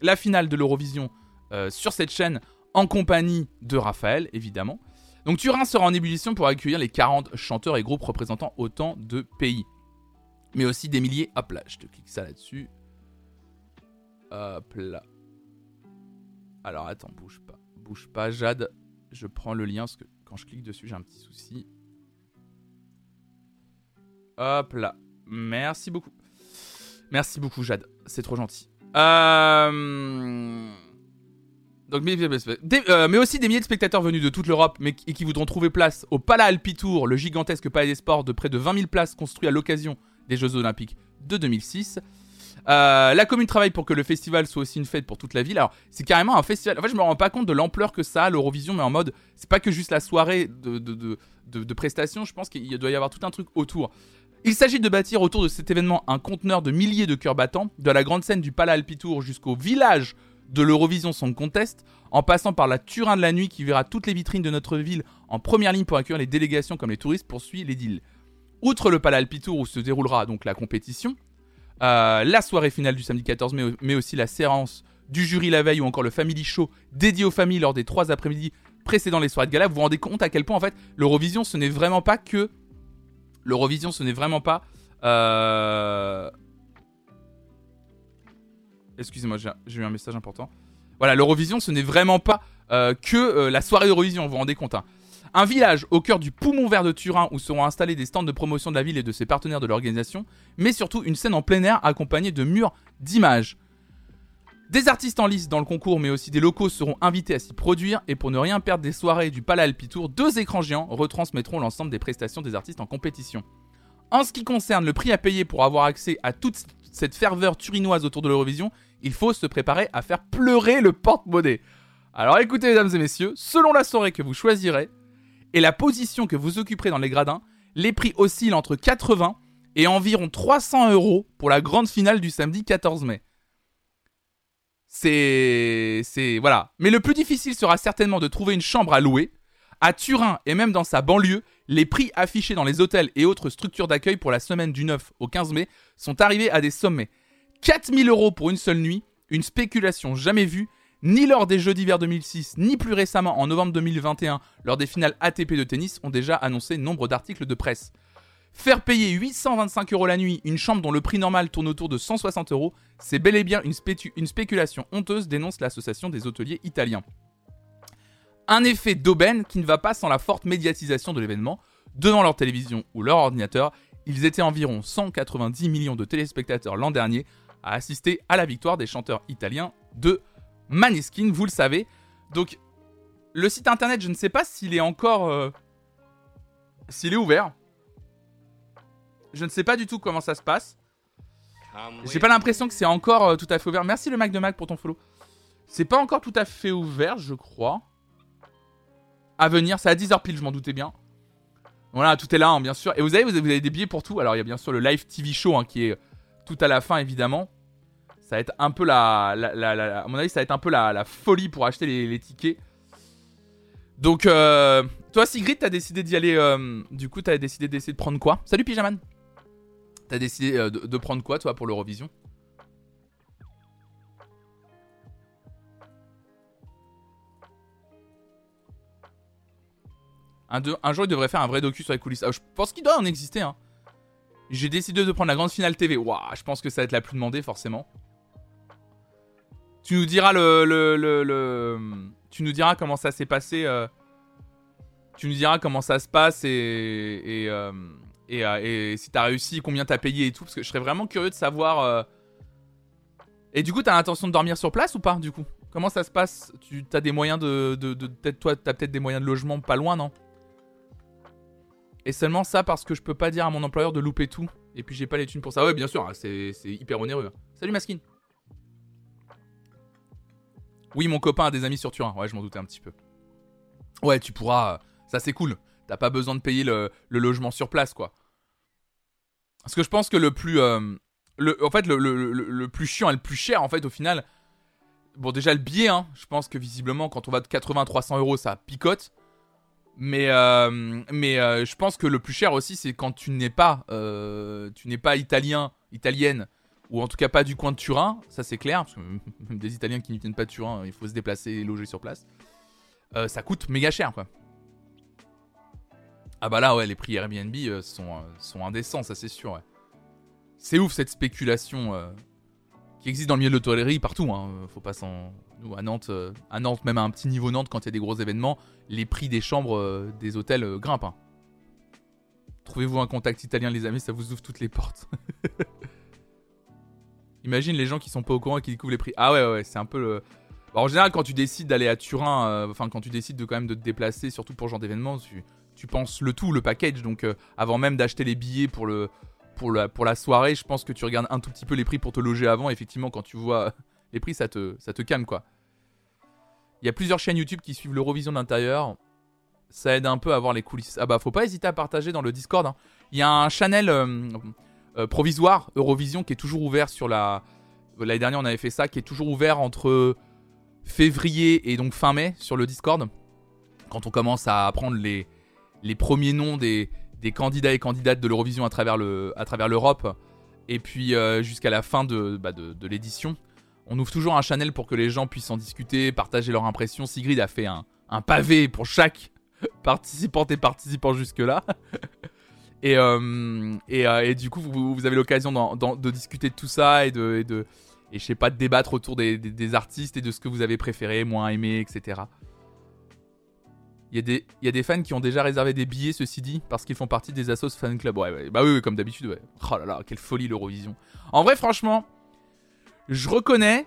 la finale de l'Eurovision sur cette chaîne en compagnie de Raphaël, évidemment. Donc Turin sera en ébullition pour accueillir les 40 chanteurs et groupes représentant autant de pays. Mais aussi des milliers. Hop là, je te clique ça là-dessus. Hop là. Alors attends, bouge pas. Bouge pas, Jade. Je prends le lien parce que quand je clique dessus, j'ai un petit souci. Hop là. Merci beaucoup. Merci beaucoup, Jade. C'est trop gentil. Euh... Donc, euh, mais, aussi des milliers de spectateurs venus de toute l'Europe mais, et qui voudront trouver place au Pala Alpitour, le gigantesque palais des sports de près de 20 000 places construit à l'occasion des Jeux Olympiques de 2006. Euh, la commune travaille pour que le festival soit aussi une fête pour toute la ville. Alors, c'est carrément un festival. En fait, je me rends pas compte de l'ampleur que ça a, l'Eurovision, mais en mode, c'est pas que juste la soirée de, de, de prestations, je pense qu'il doit y avoir tout un truc autour. Il s'agit de bâtir autour de cet événement un conteneur de milliers de cœurs battants, de la grande scène du Palais Alpitour jusqu'au village de l'Eurovision Song Contest, en passant par la Turin de la nuit qui verra toutes les vitrines de notre ville en première ligne pour accueillir les délégations comme les touristes poursuit deals. Outre le Palais Alpitour où se déroulera donc la compétition, euh, la soirée finale du samedi 14 mai, mais aussi la séance du jury la veille ou encore le Family Show dédié aux familles lors des trois après-midi précédant les soirées de gala, vous vous rendez compte à quel point en fait l'Eurovision ce n'est vraiment pas que l'Eurovision ce n'est vraiment pas euh, Excusez-moi, j'ai eu un message important. Voilà, l'Eurovision, ce n'est vraiment pas euh, que euh, la soirée d'Eurovision, vous vous rendez compte. Hein. Un village au cœur du poumon vert de Turin où seront installés des stands de promotion de la ville et de ses partenaires de l'organisation, mais surtout une scène en plein air accompagnée de murs d'images. Des artistes en lice dans le concours, mais aussi des locaux seront invités à s'y produire, et pour ne rien perdre des soirées du Palais Alpitour, deux écrans géants retransmettront l'ensemble des prestations des artistes en compétition. En ce qui concerne le prix à payer pour avoir accès à toute cette ferveur turinoise autour de l'Eurovision, il faut se préparer à faire pleurer le porte-monnaie. Alors écoutez, mesdames et messieurs, selon la soirée que vous choisirez et la position que vous occuperez dans les gradins, les prix oscillent entre 80 et environ 300 euros pour la grande finale du samedi 14 mai. C'est. C'est. Voilà. Mais le plus difficile sera certainement de trouver une chambre à louer. À Turin et même dans sa banlieue, les prix affichés dans les hôtels et autres structures d'accueil pour la semaine du 9 au 15 mai sont arrivés à des sommets. 4000 euros pour une seule nuit, une spéculation jamais vue, ni lors des Jeux d'hiver 2006, ni plus récemment en novembre 2021, lors des finales ATP de tennis, ont déjà annoncé nombre d'articles de presse. Faire payer 825 euros la nuit une chambre dont le prix normal tourne autour de 160 euros, c'est bel et bien une, une spéculation honteuse, dénonce l'association des hôteliers italiens. Un effet d'aubaine qui ne va pas sans la forte médiatisation de l'événement. Devant leur télévision ou leur ordinateur, ils étaient environ 190 millions de téléspectateurs l'an dernier à assister à la victoire des chanteurs italiens de Maneskin, vous le savez. Donc, le site internet, je ne sais pas s'il est encore. Euh, s'il est ouvert. Je ne sais pas du tout comment ça se passe. J'ai pas l'impression que c'est encore euh, tout à fait ouvert. Merci le Mac de Mac pour ton follow. C'est pas encore tout à fait ouvert, je crois à venir. C'est à 10h pile, je m'en doutais bien. Voilà, tout est là, hein, bien sûr. Et vous avez, vous avez des billets pour tout. Alors, il y a bien sûr le live TV show hein, qui est tout à la fin, évidemment. Ça va être un peu la, mon avis, ça va être un peu la, folie pour acheter les, tickets. Donc, euh, toi, Sigrid, t'as décidé d'y aller. Euh, du coup, t'as décidé d'essayer de prendre quoi? Salut, Pyjaman. T'as décidé euh, de, prendre quoi, toi, pour l'Eurovision? Un, jour, il devrait faire un vrai docu sur les coulisses. Ah, je pense qu'il doit en exister. Hein. J'ai décidé de prendre la grande finale TV. Waouh, je pense que ça va être la plus demandée, forcément. Tu nous diras le, le, le, tu nous diras comment ça s'est passé. Euh, tu nous diras comment ça se passe et et, euh, et, euh, et si t'as réussi, combien t'as payé et tout, parce que je serais vraiment curieux de savoir. Et du coup, t'as l'intention de dormir sur place ou pas, du coup? Comment ça se passe? Tu as des moyens de, de peut-être toi, t'as peut-être des moyens de logement pas loin, non? Et seulement ça parce que je peux pas dire à mon employeur de louper tout. Et puis j'ai pas les thunes pour ça. Ouais, bien sûr, hein, c'est hyper onéreux. Hein. Salut Maskin. Oui, mon copain a des amis sur Turin. Ouais, je m'en doutais un petit peu. Ouais, tu pourras. Ça, c'est cool. T'as pas besoin de payer le, logement sur place, quoi. Parce que je pense que le plus. Euh, en fait, le, plus chiant et le plus cher, en fait, au final. Bon, déjà, le billet, hein. Je pense que visiblement, quand on va de 80 300 euros, ça picote. Mais, mais je pense que le plus cher aussi, c'est quand tu n'es pas, n'es pas italien, italienne, ou en tout cas pas du coin de Turin, ça c'est clair, parce que même des Italiens qui ne viennent pas de Turin, il faut se déplacer et loger sur place. ça coûte méga cher, quoi. Ah bah là, ouais, les prix Airbnb euh, sont, euh, sont indécents, ça c'est sûr. C'est ouf cette spéculation euh, qui existe dans le milieu de l'hôtellerie partout. Hein. Faut pas s'en. Nous, à Nantes, à Nantes, même à un petit niveau Nantes, quand il y a des gros événements, les prix des chambres des hôtels grimpent. Hein. Trouvez-vous un contact italien, les amis, ça vous ouvre toutes les portes. Imagine les gens qui sont pas au courant et qui découvrent les prix. Ah ouais, ouais, c'est un peu le. en général, quand tu décides d'aller à Turin, enfin, quand tu décides de quand même de te déplacer, surtout pour ce genre d'événement, tu tu penses le tout, le package. Donc euh, avant même d'acheter les billets pour, le, pour, la, pour la soirée, je pense que tu regardes un tout petit peu les prix pour te loger avant. Effectivement, quand tu vois les prix, ça te, ça te calme quoi. Il y a plusieurs chaînes YouTube qui suivent l'Eurovision d'intérieur. Ça aide un peu à voir les coulisses. Ah bah faut pas hésiter à partager dans le Discord. Hein. Il y a un channel euh, euh, provisoire Eurovision qui est toujours ouvert sur la... L'année dernière on avait fait ça, qui est toujours ouvert entre février et donc fin mai sur le Discord. Quand on commence à apprendre les, les premiers noms des, candidats et candidates de l'Eurovision à travers l'Europe, et puis euh, jusqu'à la fin bah, de, l'édition. On ouvre toujours un channel pour que les gens puissent en discuter, partager leurs impressions. Sigrid a fait un, pavé pour chaque participante et participant jusque-là. Euh, euh, et, du coup, vous, avez l'occasion de discuter de tout ça et de, et je sais pas, de débattre autour des, artistes et de ce que vous avez préféré, moins aimé, etc. Il y, a des, fans qui ont déjà réservé des billets, ceci dit, parce qu'ils font partie des Assos Fan Club. Ouais, bah oui, comme d'habitude, ouais. Oh là là, quelle folie l'Eurovision. En vrai, franchement, je reconnais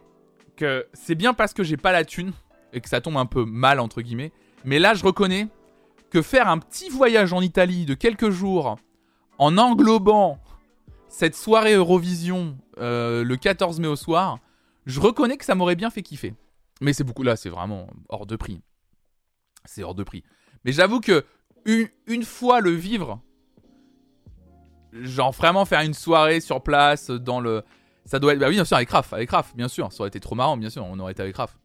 que c'est bien parce que j'ai pas la thune et que ça tombe un peu mal, entre guillemets. Mais là, je reconnais que faire un petit voyage en Italie de quelques jours en englobant cette soirée Eurovision euh, le 14 mai au soir, je reconnais que ça m'aurait bien fait kiffer. Mais c'est beaucoup là, c'est vraiment hors de prix c'est hors de prix. Mais j'avoue que une, fois le vivre, genre vraiment faire une soirée sur place dans le. Ça doit être. Bah oui, bien sûr, avec Raph, avec Raph, bien sûr. Ça aurait été trop marrant, bien sûr, on aurait été avec Raph.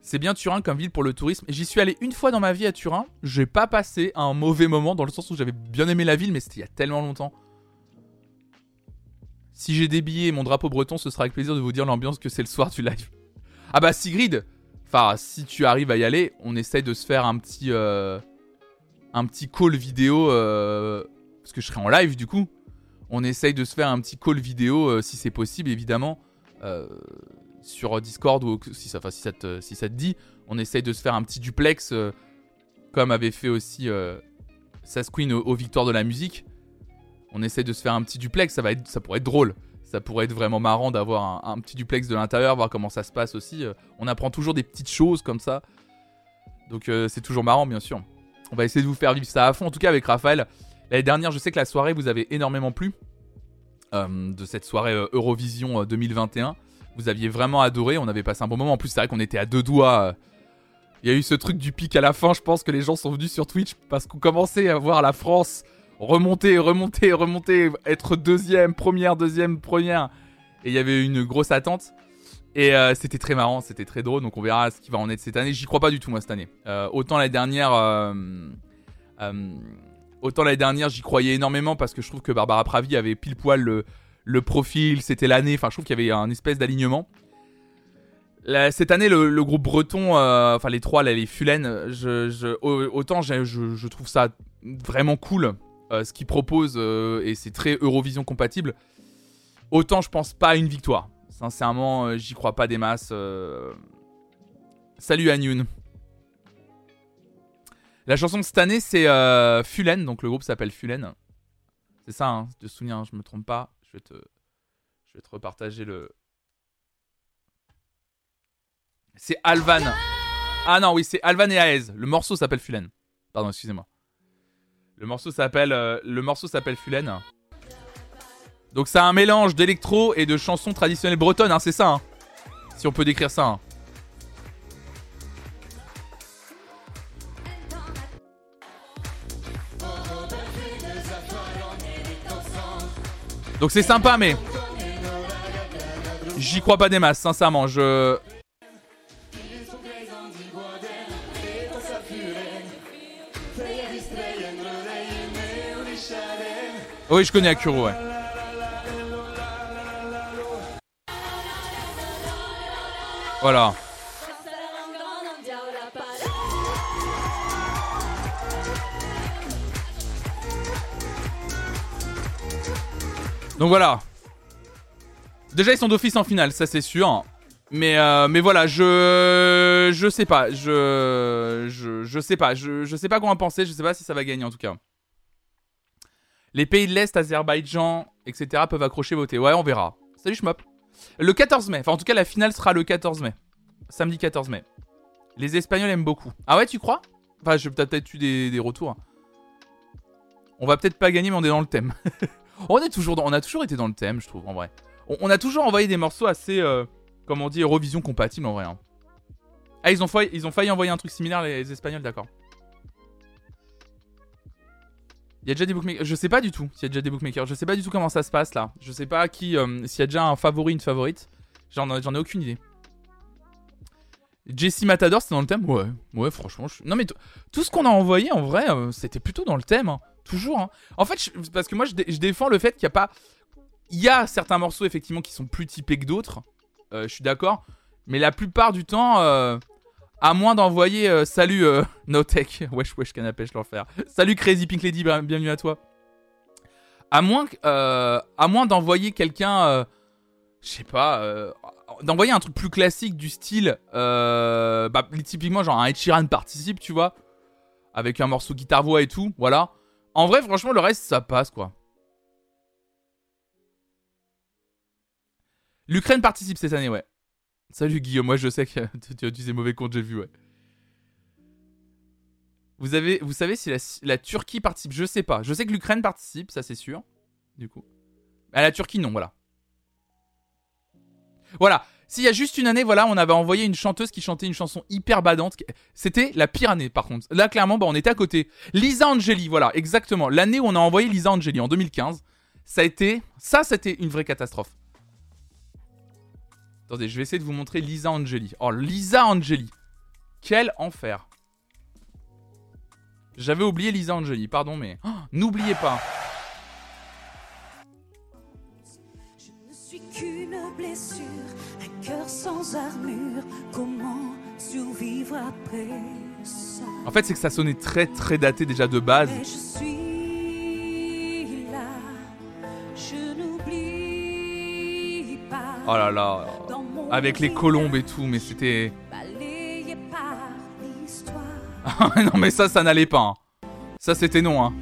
C'est bien Turin comme ville pour le tourisme. J'y suis allé une fois dans ma vie à Turin. J'ai pas passé un mauvais moment dans le sens où j'avais bien aimé la ville, mais c'était il y a tellement longtemps. Si j'ai des billets et mon drapeau breton, ce sera avec plaisir de vous dire l'ambiance que c'est le soir du live. Ah bah Sigrid, Enfin, si tu arrives à y aller, on essaye de se faire un petit, euh, un petit call vidéo. Euh, parce que je serai en live du coup. On essaye de se faire un petit call vidéo euh, si c'est possible, évidemment. sur Discord ou si ça, si, ça te, si ça te dit. On essaye de se faire un petit duplex. comme avait fait aussi Sasqueen au, au Victoire de la musique. On essaye de se faire un petit duplex. Ça, va être, ça pourrait être drôle ça pourrait être vraiment marrant d'avoir un, petit duplex de l'intérieur, voir comment ça se passe aussi. Euh, on apprend toujours des petites choses comme ça. Donc euh, c'est toujours marrant, bien sûr. On va essayer de vous faire vivre ça à fond. En tout cas, avec Raphaël, l'année dernière, je sais que la soirée vous avez énormément plu. Euh, de cette soirée Eurovision 2021. Vous aviez vraiment adoré. On avait passé un bon moment. En plus, c'est vrai qu'on était à deux doigts. Il y a eu ce truc du pic à la fin. Je pense que les gens sont venus sur Twitch parce qu'on commençait à voir la France remonter, remonter, remonter, être deuxième, première, deuxième, première. Et il y avait une grosse attente. Et euh, c'était très marrant, c'était très drôle. Donc on verra ce qui va en être cette année. J'y crois pas du tout moi cette année. Euh, autant l'année dernière, euh, autant l'année dernière j'y croyais énormément parce que je trouve que Barbara Pravi avait pile poil le, profil, c'était l'année. Enfin je trouve qu'il y avait un espèce d'alignement. Cette année, le, groupe breton, enfin les trois, les Fulen, autant je, trouve ça vraiment cool euh, ce qu'il propose euh, et c'est très Eurovision compatible. Autant je pense pas à une victoire. Sincèrement, euh, j'y crois pas des masses. Salut Anyun. La chanson de cette année, c'est Fulen, donc le groupe s'appelle Fulen. C'est ça, hein, de souvenir, hein, je me trompe pas. Je vais te, je vais te repartager le. C'est Alvan. Ah non, oui, c'est Alvan et Aez. Le morceau s'appelle Fulen. Pardon, excusez-moi. Le morceau s'appelle euh, le morceau s'appelle Fulen. Donc c'est un mélange d'électro et de chansons traditionnelles bretonnes, hein, c'est ça. Hein. si on peut décrire ça. Donc c'est sympa, mais j'y crois pas des masses, sincèrement. Je Oui, je connais Akuro, ouais. Voilà. Donc voilà. Déjà, ils sont d'office en finale, ça c'est sûr. Mais, euh, mais voilà, je. Je sais pas. Je. Je, je sais pas. Je, je sais pas quoi en penser. Je sais pas si ça va gagner en tout cas. Les pays de l'Est, Azerbaïdjan, etc. peuvent accrocher voter. Ouais, on verra. Salut Schmop. Le 14 mai. Enfin, en tout cas, la finale sera le 14 mai. Samedi 14 mai. Les Espagnols aiment beaucoup. Ah ouais, tu crois? Enfin, j'ai peut-être eu des, des retours. On va peut-être pas gagner, mais on est dans le thème. on, a toujours été dans le thème, je trouve, en vrai. On, a toujours envoyé des morceaux assez, euh, comment on dit, Eurovision compatibles, en vrai. Hein. Ah, ils ont, failli, ils ont failli envoyer un truc similaire, les, Espagnols, d'accord. Il y a déjà des bookmakers. Je sais pas du tout s'il y a déjà des bookmakers. Je sais pas du tout comment ça se passe là. Je sais pas qui. Euh, s'il y a déjà un favori, une favorite. J'en ai aucune idée. Jesse Matador, c'était dans le thème? Ouais, ouais, franchement. Non, mais tout ce qu'on a envoyé, en vrai, euh, c'était plutôt dans le thème. Hein. Toujours. Hein. En fait, parce que moi, je, défends le fait qu'il n'y a pas. Il y a certains morceaux, effectivement, qui sont plus typés que d'autres. Euh, je suis d'accord. Mais la plupart du temps, euh, à moins d'envoyer. salut, NoTech. Wesh, wesh, canapé, je l'enfer. Salut, Crazy Pink Lady, bienvenue à toi. À moins, moins d'envoyer quelqu'un. je sais pas d'envoyer un truc plus classique du style, euh, bah, typiquement genre un Ed participe, tu vois, avec un morceau guitare-voix et tout, voilà. En vrai, franchement, le reste, ça passe, quoi. L'Ukraine participe cette année, ouais. Salut Guillaume, moi je sais que tu as utilisé mauvais compte, j'ai vu, ouais. Vous, avez, vous savez si la, Turquie participe? Je sais pas. Je sais que l'Ukraine participe, ça c'est sûr. Du coup. À la Turquie, non, voilà. Voilà. S'il y a juste une année, voilà, on avait envoyé une chanteuse qui chantait une chanson hyper badante. C'était la pire année, par contre. Là, clairement, bah, on était à côté. Lisa Angeli, voilà, exactement. L'année où on a envoyé Lisa Angeli, en 2015. Ça a été... Ça, c'était une vraie catastrophe. Attendez, je vais essayer de vous montrer Lisa Angeli. Oh, Lisa Angeli. Quel enfer. J'avais oublié Lisa Angeli, pardon, mais... Oh, n'oubliez pas. blessure, un cœur sans armure. Comment survivre après ça? En fait, c'est que ça sonnait très très daté déjà de base. je suis là, je n'oublie pas. Oh là là, avec les colombes et tout, mais c'était. non mais ça, ça n'allait pas. Hein. Ça c'était non. Hein.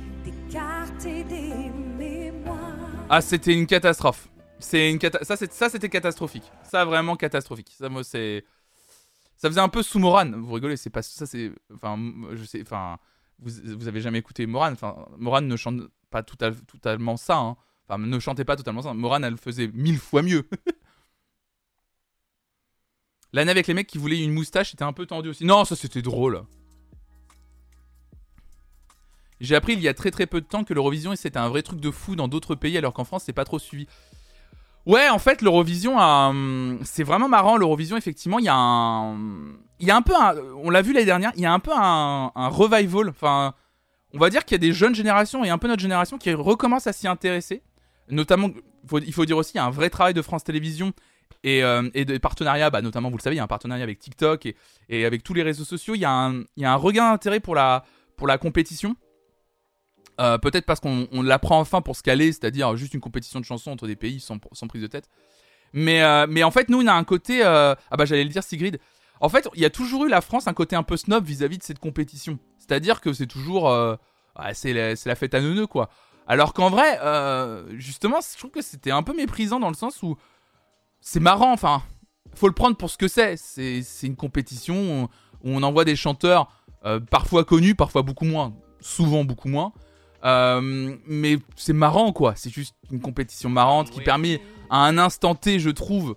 Ah c'était une catastrophe. C'est une ça, ça c'était catastrophique. Ça vraiment catastrophique. Ça moi c'est ça faisait un peu sous Moran. Vous rigolez, c'est pas ça c'est enfin je sais enfin vous, vous avez jamais écouté Moran enfin Moran ne chante pas totalement ça hein. Enfin ne chantait pas totalement ça. Moran elle faisait mille fois mieux. L'année avec les mecs qui voulaient une moustache était un peu tendu aussi. Non, ça c'était drôle. J'ai appris il y a très très peu de temps que l'Eurovision c'était un vrai truc de fou dans d'autres pays alors qu'en France c'est pas trop suivi. Ouais, en fait, l'Eurovision, hum, c'est vraiment marrant. L'Eurovision, effectivement, il y a un, il y a un peu, un... on l'a vu l'année dernière, il y a un peu un, revival. Enfin, on va dire qu'il y a des jeunes générations et un peu notre génération qui recommence à s'y intéresser. Notamment, il faut dire aussi, il y a un vrai travail de France Télévisions et, euh, et de partenariats, bah, notamment, vous le savez, il y a un partenariat avec TikTok et, et avec tous les réseaux sociaux. Il y a un, il y a un regain d'intérêt pour la, pour la compétition. Euh, peut-être parce qu'on l'apprend enfin pour se caler, c'est-à-dire juste une compétition de chansons entre des pays sans, prise de tête. Mais, euh, en fait, nous, on a un côté. Euh, ah bah, j'allais le dire, Sigrid. En fait, il y a toujours eu la France un côté un peu snob vis-à-vis de cette compétition. C'est-à-dire que c'est toujours. Ah, c'est la, fête à neuneux, quoi. Alors qu'en vrai, justement, je trouve que c'était un peu méprisant dans le sens où. C'est marrant, enfin. Faut le prendre pour ce que c'est. C'est une compétition où on envoie des chanteurs parfois connus, parfois beaucoup moins. Souvent beaucoup moins. Euh, mais c'est marrant quoi, c'est juste une compétition marrante qui permet à un instant T, je trouve,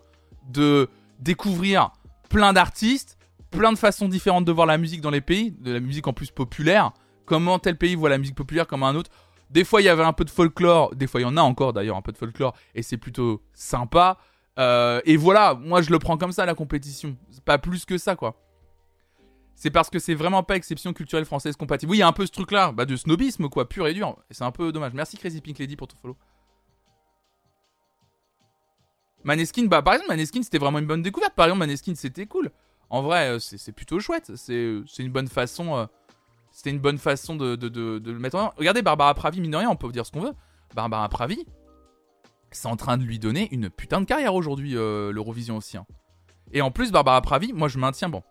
de découvrir plein d'artistes, plein de façons différentes de voir la musique dans les pays, de la musique en plus populaire, comment tel pays voit la musique populaire comme un autre. Des fois il y avait un peu de folklore, des fois il y en a encore d'ailleurs un peu de folklore, et c'est plutôt sympa. Euh, et voilà, moi je le prends comme ça la compétition, pas plus que ça quoi. C'est parce que c'est vraiment pas exception culturelle française compatible. Oui, il y a un peu ce truc-là, bah, de snobisme, quoi, pur et dur. Et c'est un peu dommage. Merci Crazy Pink Lady pour ton follow. Maneskin, bah par exemple, Maneskin c'était vraiment une bonne découverte. Par exemple, Maneskin c'était cool. En vrai, euh, c'est plutôt chouette. C'est une bonne façon. Euh, c'était une bonne façon de, le mettre en Regardez, Barbara Pravi, mine de rien, on peut dire ce qu'on veut. Barbara Pravi, c'est en train de lui donner une putain de carrière aujourd'hui, euh, l'Eurovision aussi. Hein. Et en plus, Barbara Pravi, moi je maintiens, bon,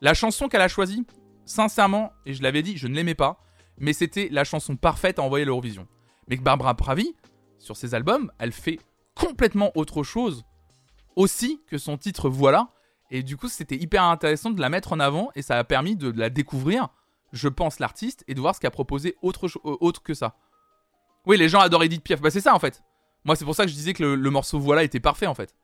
la chanson qu'elle a choisie, sincèrement, et je l'avais dit, je ne l'aimais pas, mais c'était la chanson parfaite à envoyer à l'Eurovision. Mais que Barbara Pravi, sur ses albums, elle fait complètement autre chose aussi que son titre Voilà. Et du coup, c'était hyper intéressant de la mettre en avant et ça a permis de la découvrir, je pense, l'artiste et de voir ce qu'a proposé autre, euh, que ça. Oui, les gens adorent Edith Piaf. Bah, c'est ça en fait. Moi, c'est pour ça que je disais que le morceau Voilà était parfait en fait.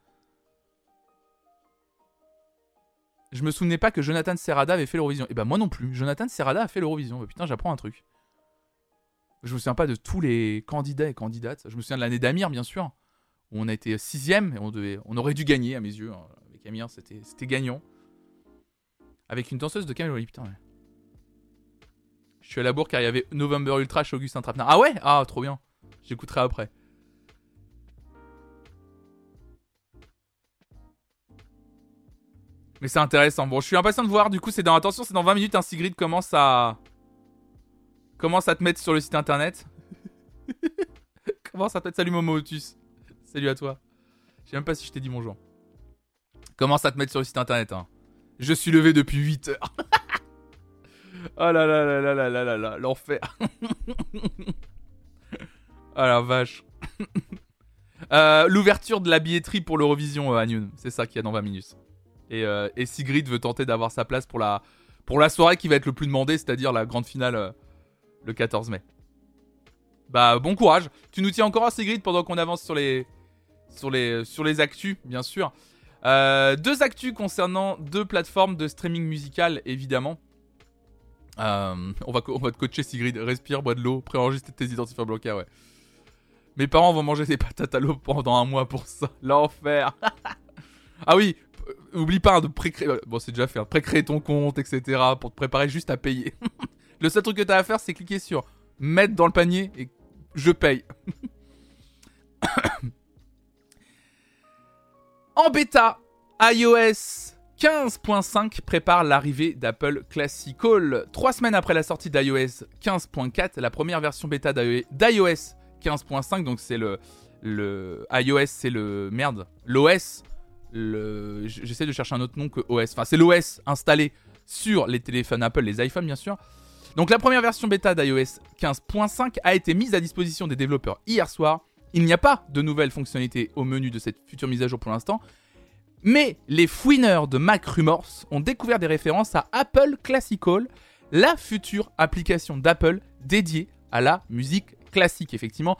Je me souvenais pas que Jonathan Serrada avait fait l'Eurovision. Et eh ben moi non plus. Jonathan Serrada a fait l'Eurovision. Bah, putain, j'apprends un truc. Je me souviens pas de tous les candidats et candidates. Je me souviens de l'année d'Amir, bien sûr, où on a été sixième et on, aurait dû gagner à mes yeux. Hein. Avec Amir, c'était, gagnant. Avec une danseuse de Camille putain. Je suis à la bourre car il y avait November Ultra chez Augustin Trapenard. Ah ouais? Ah, trop bien. J'écouterai après. Mais c'est intéressant. Bon, je suis impatient de voir. Du coup, c'est dans. Attention, c'est dans 20 minutes. Un Sigrid commence à. Commence à te mettre sur le site internet. commence à te mettre. Salut Momotus. Salut à toi. Je sais même pas si je t'ai dit bonjour. Commence à te mettre sur le site internet. Hein. Je suis levé depuis 8 heures. oh là là là là là là là là. L'enfer. oh la vache. Euh, l'ouverture de la billetterie pour l'Eurovision, euh, C'est ça qu'il y a dans 20 minutes. Euh, et, Sigrid veut tenter d'avoir sa place pour la, pour la soirée qui va être le plus demandée, c'est-à-dire la grande finale euh, le 14 mai. Bah bon courage. Tu nous tiens encore à Sigrid pendant qu'on avance sur les, sur les, sur les actus, bien sûr. Euh, deux actus concernant deux plateformes de streaming musical, évidemment. on, va, on va te coacher Sigrid. Respire, bois de l'eau, préenregistre tes identifiants bloqués, ouais. Mes parents vont manger des patates à l'eau pendant un mois pour ça. L'enfer. ah oui, oublie pas de pré-créer. Euh, bon, c'est déjà fait. Hein, pré-créer ton compte, etc. Pour te préparer juste à payer. le seul truc que t'as à faire, c'est cliquer sur mettre dans le panier et je paye. en bêta, iOS 15.5 prépare l'arrivée d'Apple Classical. Trois semaines après la sortie d'iOS 15.4, la première version bêta d'iOS 15.5, donc c'est le, le iOS, c'est le merde, l'OS J'essaie de chercher un autre nom que OS. Enfin, c'est l'OS installé sur les téléphones Apple, les iPhones bien sûr. Donc la première version bêta d'iOS 15.5 a été mise à disposition des développeurs hier soir. Il n'y a pas de nouvelles fonctionnalités au menu de cette future mise à jour pour l'instant. Mais les fouineurs de Mac Rumors ont découvert des références à Apple Classical, la future application d'Apple dédiée à la musique classique. Effectivement,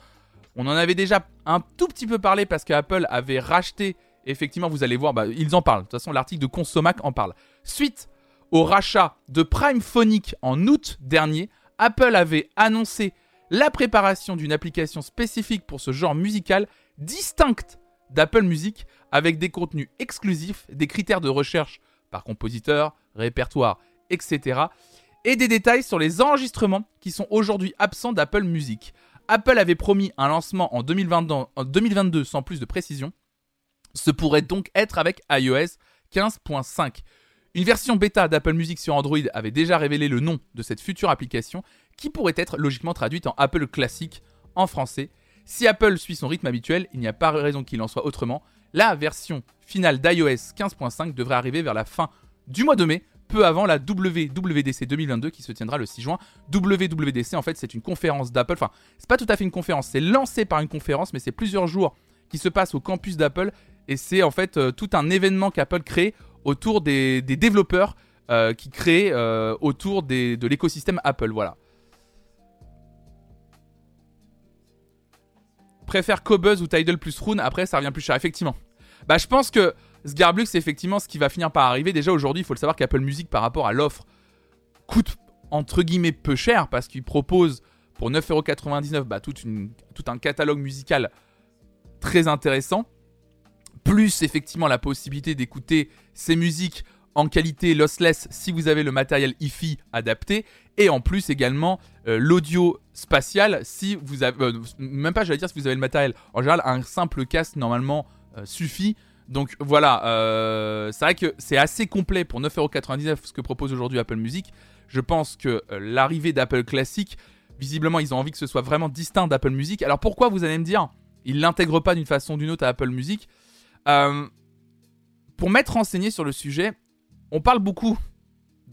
on en avait déjà un tout petit peu parlé parce qu'Apple avait racheté effectivement, vous allez voir, bah, ils en parlent. De toute façon, l'article de Consomac en parle. Suite au rachat de Prime Phonic en août dernier, Apple avait annoncé la préparation d'une application spécifique pour ce genre musical distincte d'Apple Music avec des contenus exclusifs, des critères de recherche par compositeur, répertoire, etc. et des détails sur les enregistrements qui sont aujourd'hui absents d'Apple Music. Apple avait promis un lancement en 2022 sans plus de précision, ce pourrait donc être avec iOS 15.5. Une version bêta d'Apple Music sur Android avait déjà révélé le nom de cette future application qui pourrait être logiquement traduite en Apple Classique en français. Si Apple suit son rythme habituel, il n'y a pas raison qu'il en soit autrement. La version finale d'iOS 15.5 devrait arriver vers la fin du mois de mai, peu avant la WWDC 2022 qui se tiendra le 6 juin. WWDC en fait c'est une conférence d'Apple, enfin c'est pas tout à fait une conférence, c'est lancé par une conférence mais c'est plusieurs jours qui se passent au campus d'Apple et c'est en fait euh, tout un événement qu'Apple crée autour des, développeurs euh, qui créent euh, autour de l'écosystème Apple. Voilà. Préfère Cobuzz ou Tidal plus Rune, après ça revient plus cher, effectivement. Bah je pense que Sgarblux c'est effectivement ce qui va finir par arriver. Déjà aujourd'hui, il faut le savoir qu'Apple Music par rapport à l'offre coûte entre guillemets peu cher parce qu'il propose pour 9,99€ bah, tout un catalogue musical très intéressant plus effectivement la possibilité d'écouter ces musiques en qualité lossless si vous avez le matériel hi adapté, et en plus également euh, l'audio spatial si vous avez, euh, même pas j'allais dire si vous avez le matériel, en général un simple casque normalement euh, suffit. Donc voilà, c'est vrai que c'est assez complet pour 9,99€ ce que propose aujourd'hui Apple Music. Je pense que l'arrivée d'Apple Classic, visiblement ils ont envie que ce soit vraiment distinct d'Apple Music. Alors pourquoi vous allez me dire, ils l'intègrent pas d'une façon ou d'une autre à Apple Music? Pour m'être renseigné sur le sujet, on parle beaucoup.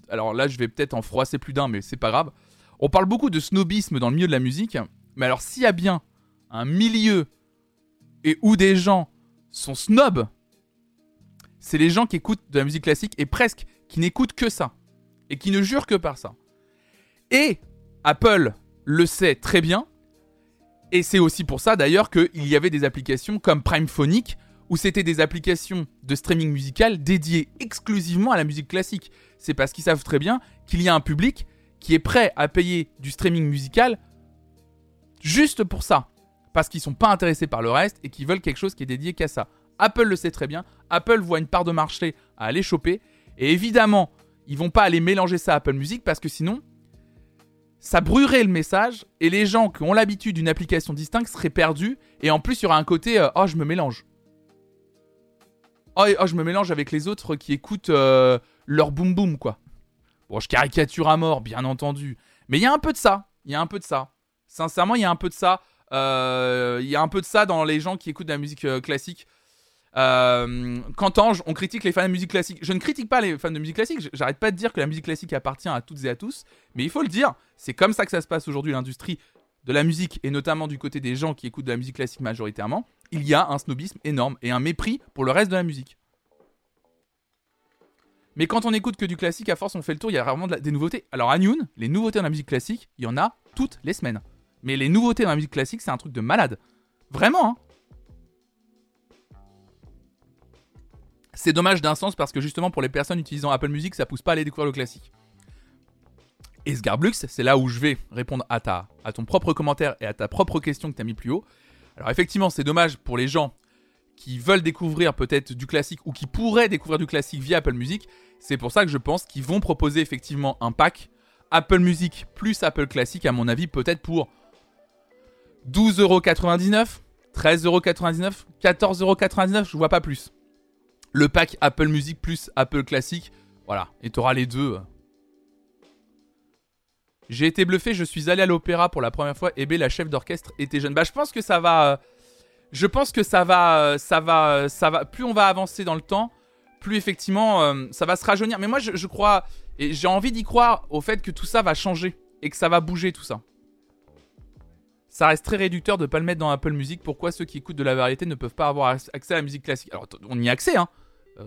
Alors là, je vais peut-être en froisser plus d'un, mais c'est pas grave. On parle beaucoup de snobisme dans le milieu de la musique. Mais alors, s'il y a bien un milieu et où des gens sont snobs, c'est les gens qui écoutent de la musique classique et presque qui n'écoutent que ça. Et qui ne jurent que par ça. Et Apple le sait très bien. Et c'est aussi pour ça d'ailleurs qu'il y avait des applications comme Prime Phonic où c'était des applications de streaming musical dédiées exclusivement à la musique classique. C'est parce qu'ils savent très bien qu'il y a un public qui est prêt à payer du streaming musical juste pour ça. Parce qu'ils sont pas intéressés par le reste et qu'ils veulent quelque chose qui est dédié qu'à ça. Apple le sait très bien. Apple voit une part de marché à aller choper. Et évidemment, ils vont pas aller mélanger ça à Apple Music parce que sinon, ça brûlerait le message et les gens qui ont l'habitude d'une application distincte seraient perdus. Et en plus, il y aura un côté euh, oh, je me mélange. Oh, je me mélange avec les autres qui écoutent euh, leur boom boom, quoi. Bon, je caricature à mort, bien entendu. Mais il y a un peu de ça. Il y a un peu de ça. Sincèrement, il y a un peu de ça. Euh, il y a un peu de ça dans les gens qui écoutent de la musique euh, classique. Qu'entends-je On critique les fans de musique classique. Je ne critique pas les fans de musique classique. J'arrête pas de dire que la musique classique appartient à toutes et à tous. Mais il faut le dire. C'est comme ça que ça se passe aujourd'hui, l'industrie de la musique, et notamment du côté des gens qui écoutent de la musique classique majoritairement il y a un snobisme énorme et un mépris pour le reste de la musique. Mais quand on écoute que du classique, à force on fait le tour, il y a vraiment des nouveautés. Alors à Noon, les nouveautés dans la musique classique, il y en a toutes les semaines. Mais les nouveautés dans la musique classique, c'est un truc de malade. Vraiment, hein C'est dommage d'un sens parce que justement pour les personnes utilisant Apple Music, ça pousse pas à aller découvrir le classique. Et Sgarblux, c'est là où je vais répondre à, ta, à ton propre commentaire et à ta propre question que tu as mis plus haut. Alors effectivement, c'est dommage pour les gens qui veulent découvrir peut-être du classique ou qui pourraient découvrir du classique via Apple Music. C'est pour ça que je pense qu'ils vont proposer effectivement un pack Apple Music plus Apple Classic, à mon avis, peut-être pour 12,99€, 13,99€, 14,99€, je vois pas plus. Le pack Apple Music plus Apple Classic, voilà, et tu auras les deux j'ai été bluffé, je suis allé à l'opéra pour la première fois B, la chef d'orchestre était jeune. Bah, je pense que ça va. Euh, je pense que ça va. Euh, ça va. Euh, ça va. Plus on va avancer dans le temps, plus effectivement ça va se rajeunir. Mais moi, je, crois. Et j'ai envie d'y croire au fait que tout ça va changer et que ça va bouger tout ça. Ça reste très réducteur de ne pas le mettre dans Apple Music. Pourquoi ceux qui écoutent de la variété ne peuvent pas avoir accès à la musique classique? Alors, on y a accès, hein.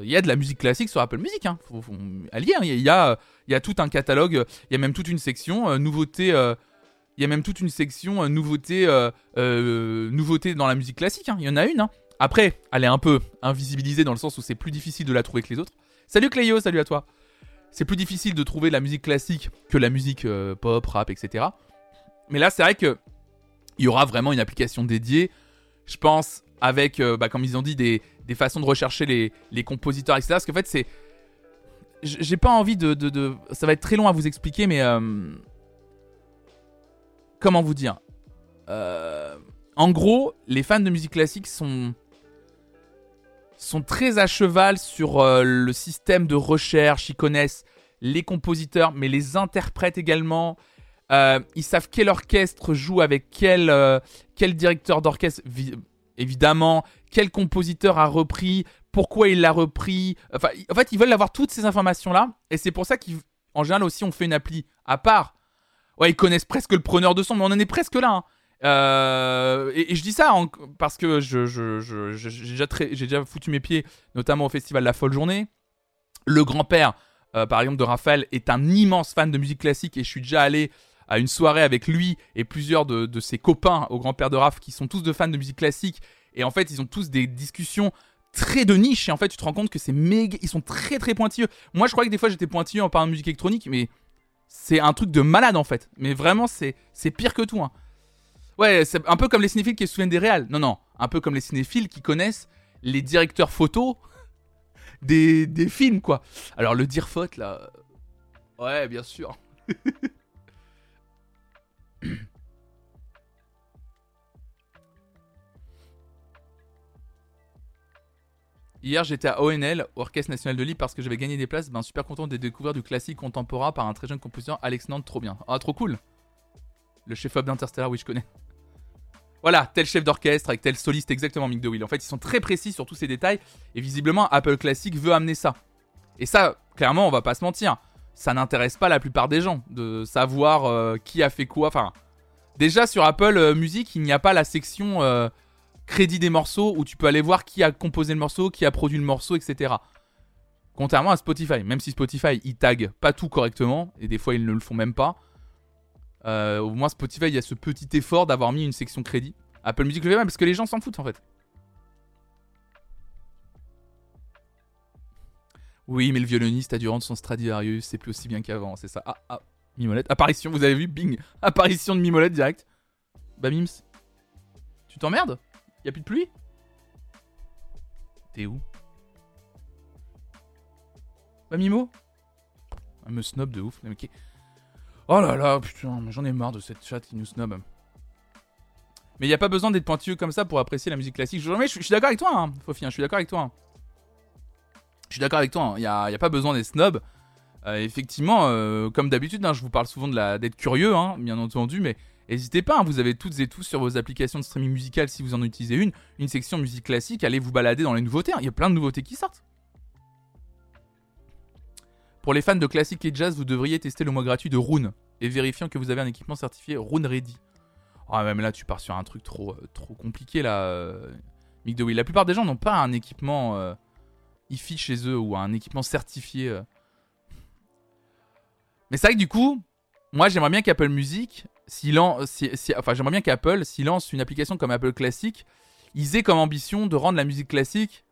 Il y a de la musique classique sur Apple Music, hein. Il y a, y a tout un catalogue, il y a même toute une section euh, nouveautés. Euh, il y a même toute une section euh, nouveautés, nouveautés dans la musique classique. Hein. Il y en a une. Hein. Après, elle est un peu invisibilisée dans le sens où c'est plus difficile de la trouver que les autres. Salut Cléo, salut à toi. C'est plus difficile de trouver la musique classique que la musique pop, rap, etc. Mais là, c'est vrai que il y aura vraiment une application dédiée. Je pense avec, bah, comme ils ont dit, des, des façons de rechercher les, les compositeurs, etc. Parce qu'en fait, c'est j'ai pas envie de, de, Ça va être très long à vous expliquer, mais. Euh, comment vous dire euh, En gros, les fans de musique classique sont. sont très à cheval sur euh, le système de recherche. Ils connaissent les compositeurs, mais les interprètes également. ils savent quel orchestre joue avec quel, quel directeur d'orchestre, évidemment, quel compositeur a repris, pourquoi il l'a repris. Enfin, en fait, ils veulent avoir toutes ces informations-là. Et c'est pour ça qu'en général aussi, on fait une appli à part. Ouais, ils connaissent presque le preneur de son, mais on en est presque là. Hein. Euh, et, je dis ça parce que j'ai je, déjà, déjà, foutu mes pieds, notamment au festival La Folle Journée. Le grand-père, euh, par exemple, de Raphaël, est un immense fan de musique classique et je suis déjà allé à une soirée avec lui et plusieurs de, de ses copains au grand-père de Raph qui sont tous de fans de musique classique. Et en fait, ils ont tous des discussions très de niche et en fait tu te rends compte que c'est méga ils sont très très pointilleux moi je croyais que des fois j'étais pointilleux en parlant de musique électronique mais c'est un truc de malade en fait mais vraiment c'est pire que tout hein. ouais c'est un peu comme les cinéphiles qui se souviennent des réals non non un peu comme les cinéphiles qui connaissent les directeurs photos des, des films, quoi. Alors, le dire faute, là. Ouais, bien sûr. Hier, j'étais à ONL, Orchestre National de Lille, parce que j'avais gagné des places. Ben, super content de découvrir du classique contemporain par un très jeune compositeur, Alex Nantes, trop bien. Ah, trop cool. Le chef-op d'Interstellar, oui, je connais. Voilà, tel chef d'orchestre avec tel soliste, exactement, Mick DeWill. En fait, ils sont très précis sur tous ces détails. Et visiblement, Apple Classic veut amener ça. Et ça, clairement, on va pas se mentir. Ça n'intéresse pas la plupart des gens de savoir euh, qui a fait quoi. Enfin, déjà sur Apple euh, Music, il n'y a pas la section euh, crédit des morceaux où tu peux aller voir qui a composé le morceau, qui a produit le morceau, etc. Contrairement à Spotify, même si Spotify il tag pas tout correctement et des fois ils ne le font même pas. Euh, au moins Spotify, il y a ce petit effort d'avoir mis une section crédit. Apple Music le fait même parce que les gens s'en foutent en fait. Oui, mais le violoniste a dû rendre son Stradivarius, c'est plus aussi bien qu'avant, c'est ça. Ah, ah, Mimolette. Apparition, vous avez vu Bing. Apparition de Mimolette direct. Bah, Mims. Tu t'emmerdes? Y'a plus de pluie? T'es où? Bah, Mimo Elle me snob de ouf. Oh là là, putain, j'en ai marre de cette chat qui nous snob. Mais il n'y a pas besoin d'être pointueux comme ça pour apprécier la musique classique. Je, je, suis d'accord avec toi, hein, Fofi, hein, je suis d'accord avec toi. Hein. Je suis d'accord avec toi, il n'y a, pas besoin d'être snob. Euh, effectivement, euh, comme d'habitude, je vous parle souvent d'être curieux, bien entendu, mais n'hésitez pas, vous avez toutes et tous sur vos applications de streaming musical, si vous en utilisez une, une section musique classique, allez vous balader dans les nouveautés, il y a plein de nouveautés qui sortent. Pour les fans de classique et jazz, vous devriez tester le mois gratuit de Rune et vérifiant que vous avez un équipement certifié Rune Ready. Ah, même là, tu pars sur un truc trop, euh, trop compliqué là, euh, Mick. La plupart des gens n'ont pas un équipement euh, IFI chez eux ou un équipement certifié. Euh. Mais c'est vrai que du coup, moi j'aimerais bien qu'Apple Music, si, enfin j'aimerais bien qu'Apple, s'il lance une application comme Apple Classic, ils aient comme ambition de rendre la musique classique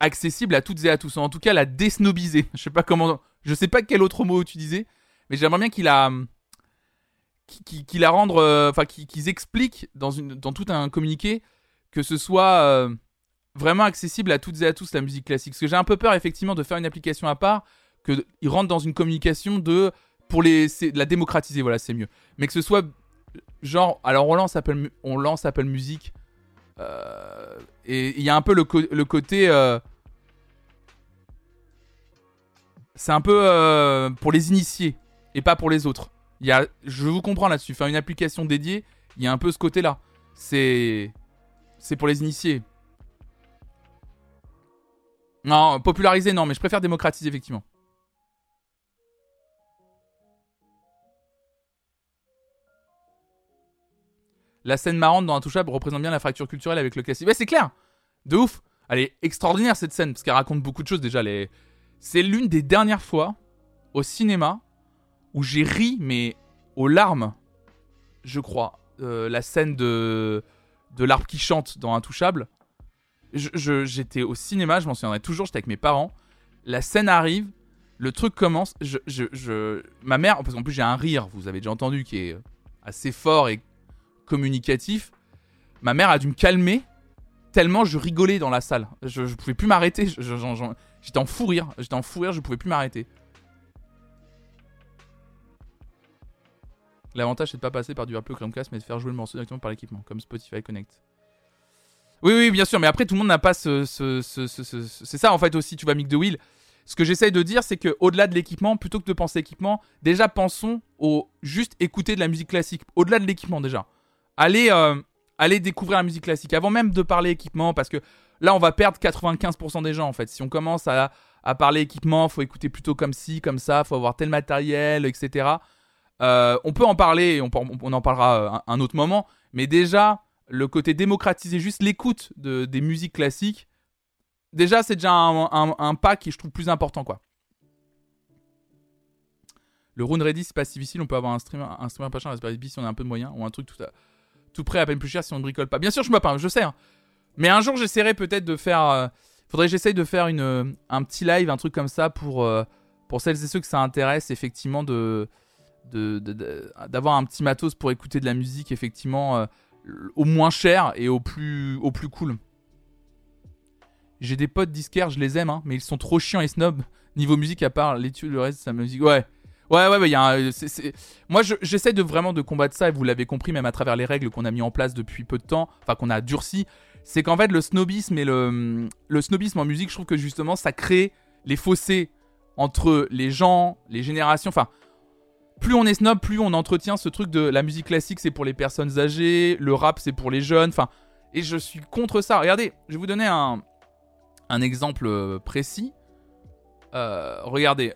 accessible à toutes et à tous. En tout cas, la désnobiser. Je sais pas comment. Je sais pas quel autre mot utiliser, mais j'aimerais bien qu'il la. Qu'il la rende. Euh, enfin, qu'ils expliquent dans, une, dans tout un communiqué que ce soit euh, vraiment accessible à toutes et à tous la musique classique. Parce que j'ai un peu peur, effectivement, de faire une application à part, qu'ils rentrent dans une communication de. Pour les, la démocratiser, voilà, c'est mieux. Mais que ce soit. Genre, alors on lance Apple, on lance Apple Music euh, et il y a un peu le, côté. Euh, c'est un peu euh, pour les initiés et pas pour les autres. Il y a, je vous comprends là-dessus. Faire une application dédiée, il y a un peu ce côté-là. C'est, c'est pour les initiés. Non, populariser non, mais je préfère démocratiser effectivement. La scène marrante dans Intouchable représente bien la fracture culturelle avec le classique. Ouais, c'est clair De ouf Elle est extraordinaire cette scène, parce qu'elle raconte beaucoup de choses déjà. C'est l'une des dernières fois au cinéma où j'ai ri, mais aux larmes, je crois. Euh, la scène de, de l'arbre qui chante dans Intouchable. J'étais au cinéma, je m'en souviendrai toujours, j'étais avec mes parents. La scène arrive, le truc commence. Je, je, Ma mère, parce qu'en plus j'ai un rire, vous avez déjà entendu, qui est assez fort et communicatif, ma mère a dû me calmer tellement je rigolais dans la salle. Je, je pouvais plus m'arrêter. J'étais en fou rire. J'étais en fou rire, je pouvais plus m'arrêter. L'avantage c'est de pas passer par du Apple Chromecast mais de faire jouer le morceau directement par l'équipement, comme Spotify Connect. Oui, oui, bien sûr, mais après tout le monde n'a pas ce. c'est ça en fait aussi, tu vois, Mick de Will. Ce que j'essaye de dire, c'est que au-delà de l'équipement, plutôt que de penser équipement, déjà pensons au juste écouter de la musique classique. Au-delà de l'équipement déjà allez, euh, découvrir la musique classique avant même de parler équipement parce que là on va perdre 95% des gens en fait. Si on commence à, à parler équipement, faut écouter plutôt comme ci, comme ça, faut avoir tel matériel, etc. Euh, on peut en parler, on, en parlera un, autre moment, mais déjà le côté démocratiser juste l'écoute de, des musiques classiques, déjà c'est déjà un, pas qui je trouve plus important quoi. Le Rune Ready c'est pas si difficile, on peut avoir un streamer, un streamer pas cher, si on a un peu de moyens ou un truc tout à tout prêt à peine plus cher si on ne bricole pas. Bien sûr, je me peins, je sais. Hein. Mais un jour, j'essaierai peut-être de faire. Euh, faudrait que j'essaye de faire une, euh, un petit live, un truc comme ça pour, euh, pour celles et ceux que ça intéresse, effectivement, de d'avoir un petit matos pour écouter de la musique, effectivement, au moins cher et au plus, au plus cool. J'ai des potes disquaires, je les aime, hein, mais ils sont trop chiants et snob. Niveau musique, à part l'étude, le reste, sa musique. Ouais. Ouais, ouais, ouais, y a un, Moi, j'essaie de vraiment de combattre ça, et vous l'avez compris, même à travers les règles qu'on a mis en place depuis peu de temps, enfin qu'on a durci. C'est qu'en fait, le snobisme et le, le snobisme en musique, je trouve que justement, ça crée les fossés entre les gens, les générations. Enfin, plus on est snob, plus on entretient ce truc de la musique classique, c'est pour les personnes âgées, le rap, c'est pour les jeunes. Enfin, et je suis contre ça. Regardez, je vais vous donner un, un exemple euh, précis. Euh, regardez,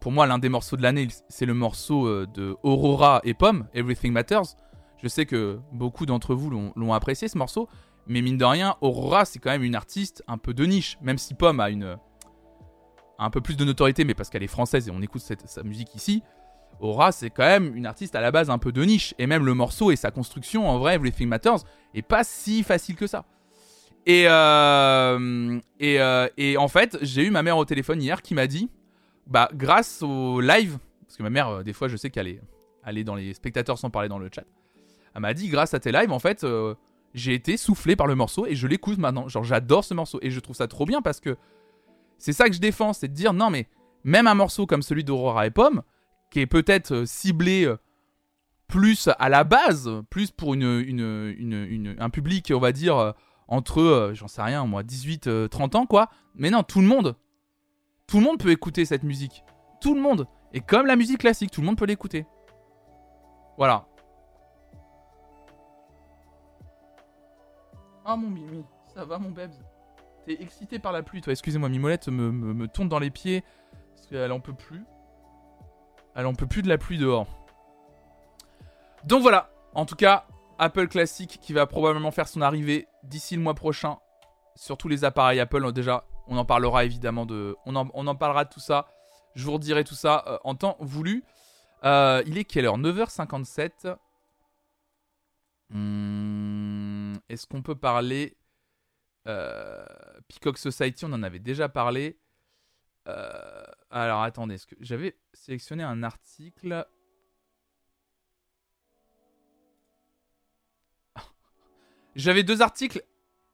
pour moi, l'un des morceaux de l'année, c'est le morceau euh, de Aurora et Pomme, Everything Matters. Je sais que beaucoup d'entre vous l'ont apprécié ce morceau, mais mine de rien, Aurora, c'est quand même une artiste un peu de niche, même si Pomme a une un peu plus de notoriété, mais parce qu'elle est française et on écoute sa musique ici. Aura, c'est quand même une artiste à la base un peu de niche. Et même le morceau et sa construction, en vrai, Everything Matters, est pas si facile que ça. Et, euh, euh, et, en fait, j'ai eu ma mère au téléphone hier qui m'a dit, bah, grâce au live, parce que ma mère, euh, des fois, je sais qu'elle est, dans les spectateurs sans parler dans le chat. Elle m'a dit, grâce à tes lives, en fait, j'ai été soufflé par le morceau et je l'écoute maintenant. Genre, j'adore ce morceau et je trouve ça trop bien parce que c'est ça que je défends, c'est de dire, non, mais même un morceau comme celui d'Aurora et Pomme, qui est peut-être euh, ciblé euh, plus à la base, plus pour une, une, un public, on va dire, euh, entre, j'en sais rien, moi, 18, 30 ans, quoi. Mais non, tout le monde, tout le monde peut écouter cette musique. Tout le monde. Et comme la musique classique, tout le monde peut l'écouter. Voilà. Ah mon Mimi, ça va mon Bebs? T'es excité par la pluie, toi. Excusez-moi, Mimolette me, me, me tourne dans les pieds parce qu'elle en peut plus. Elle on peut plus de la pluie dehors. Donc voilà, en tout cas, Apple Classic qui va probablement faire son arrivée d'ici le mois prochain sur tous les appareils Apple. Déjà, on en parlera évidemment de. On en, parlera de tout ça. Je vous redirai tout ça euh, en temps voulu. Euh, il est quelle heure? 9h57. Hmm, est-ce qu'on peut parler euh, Peacock Society, on en avait déjà parlé. Alors attendez, j'avais sélectionné un article? J'avais deux articles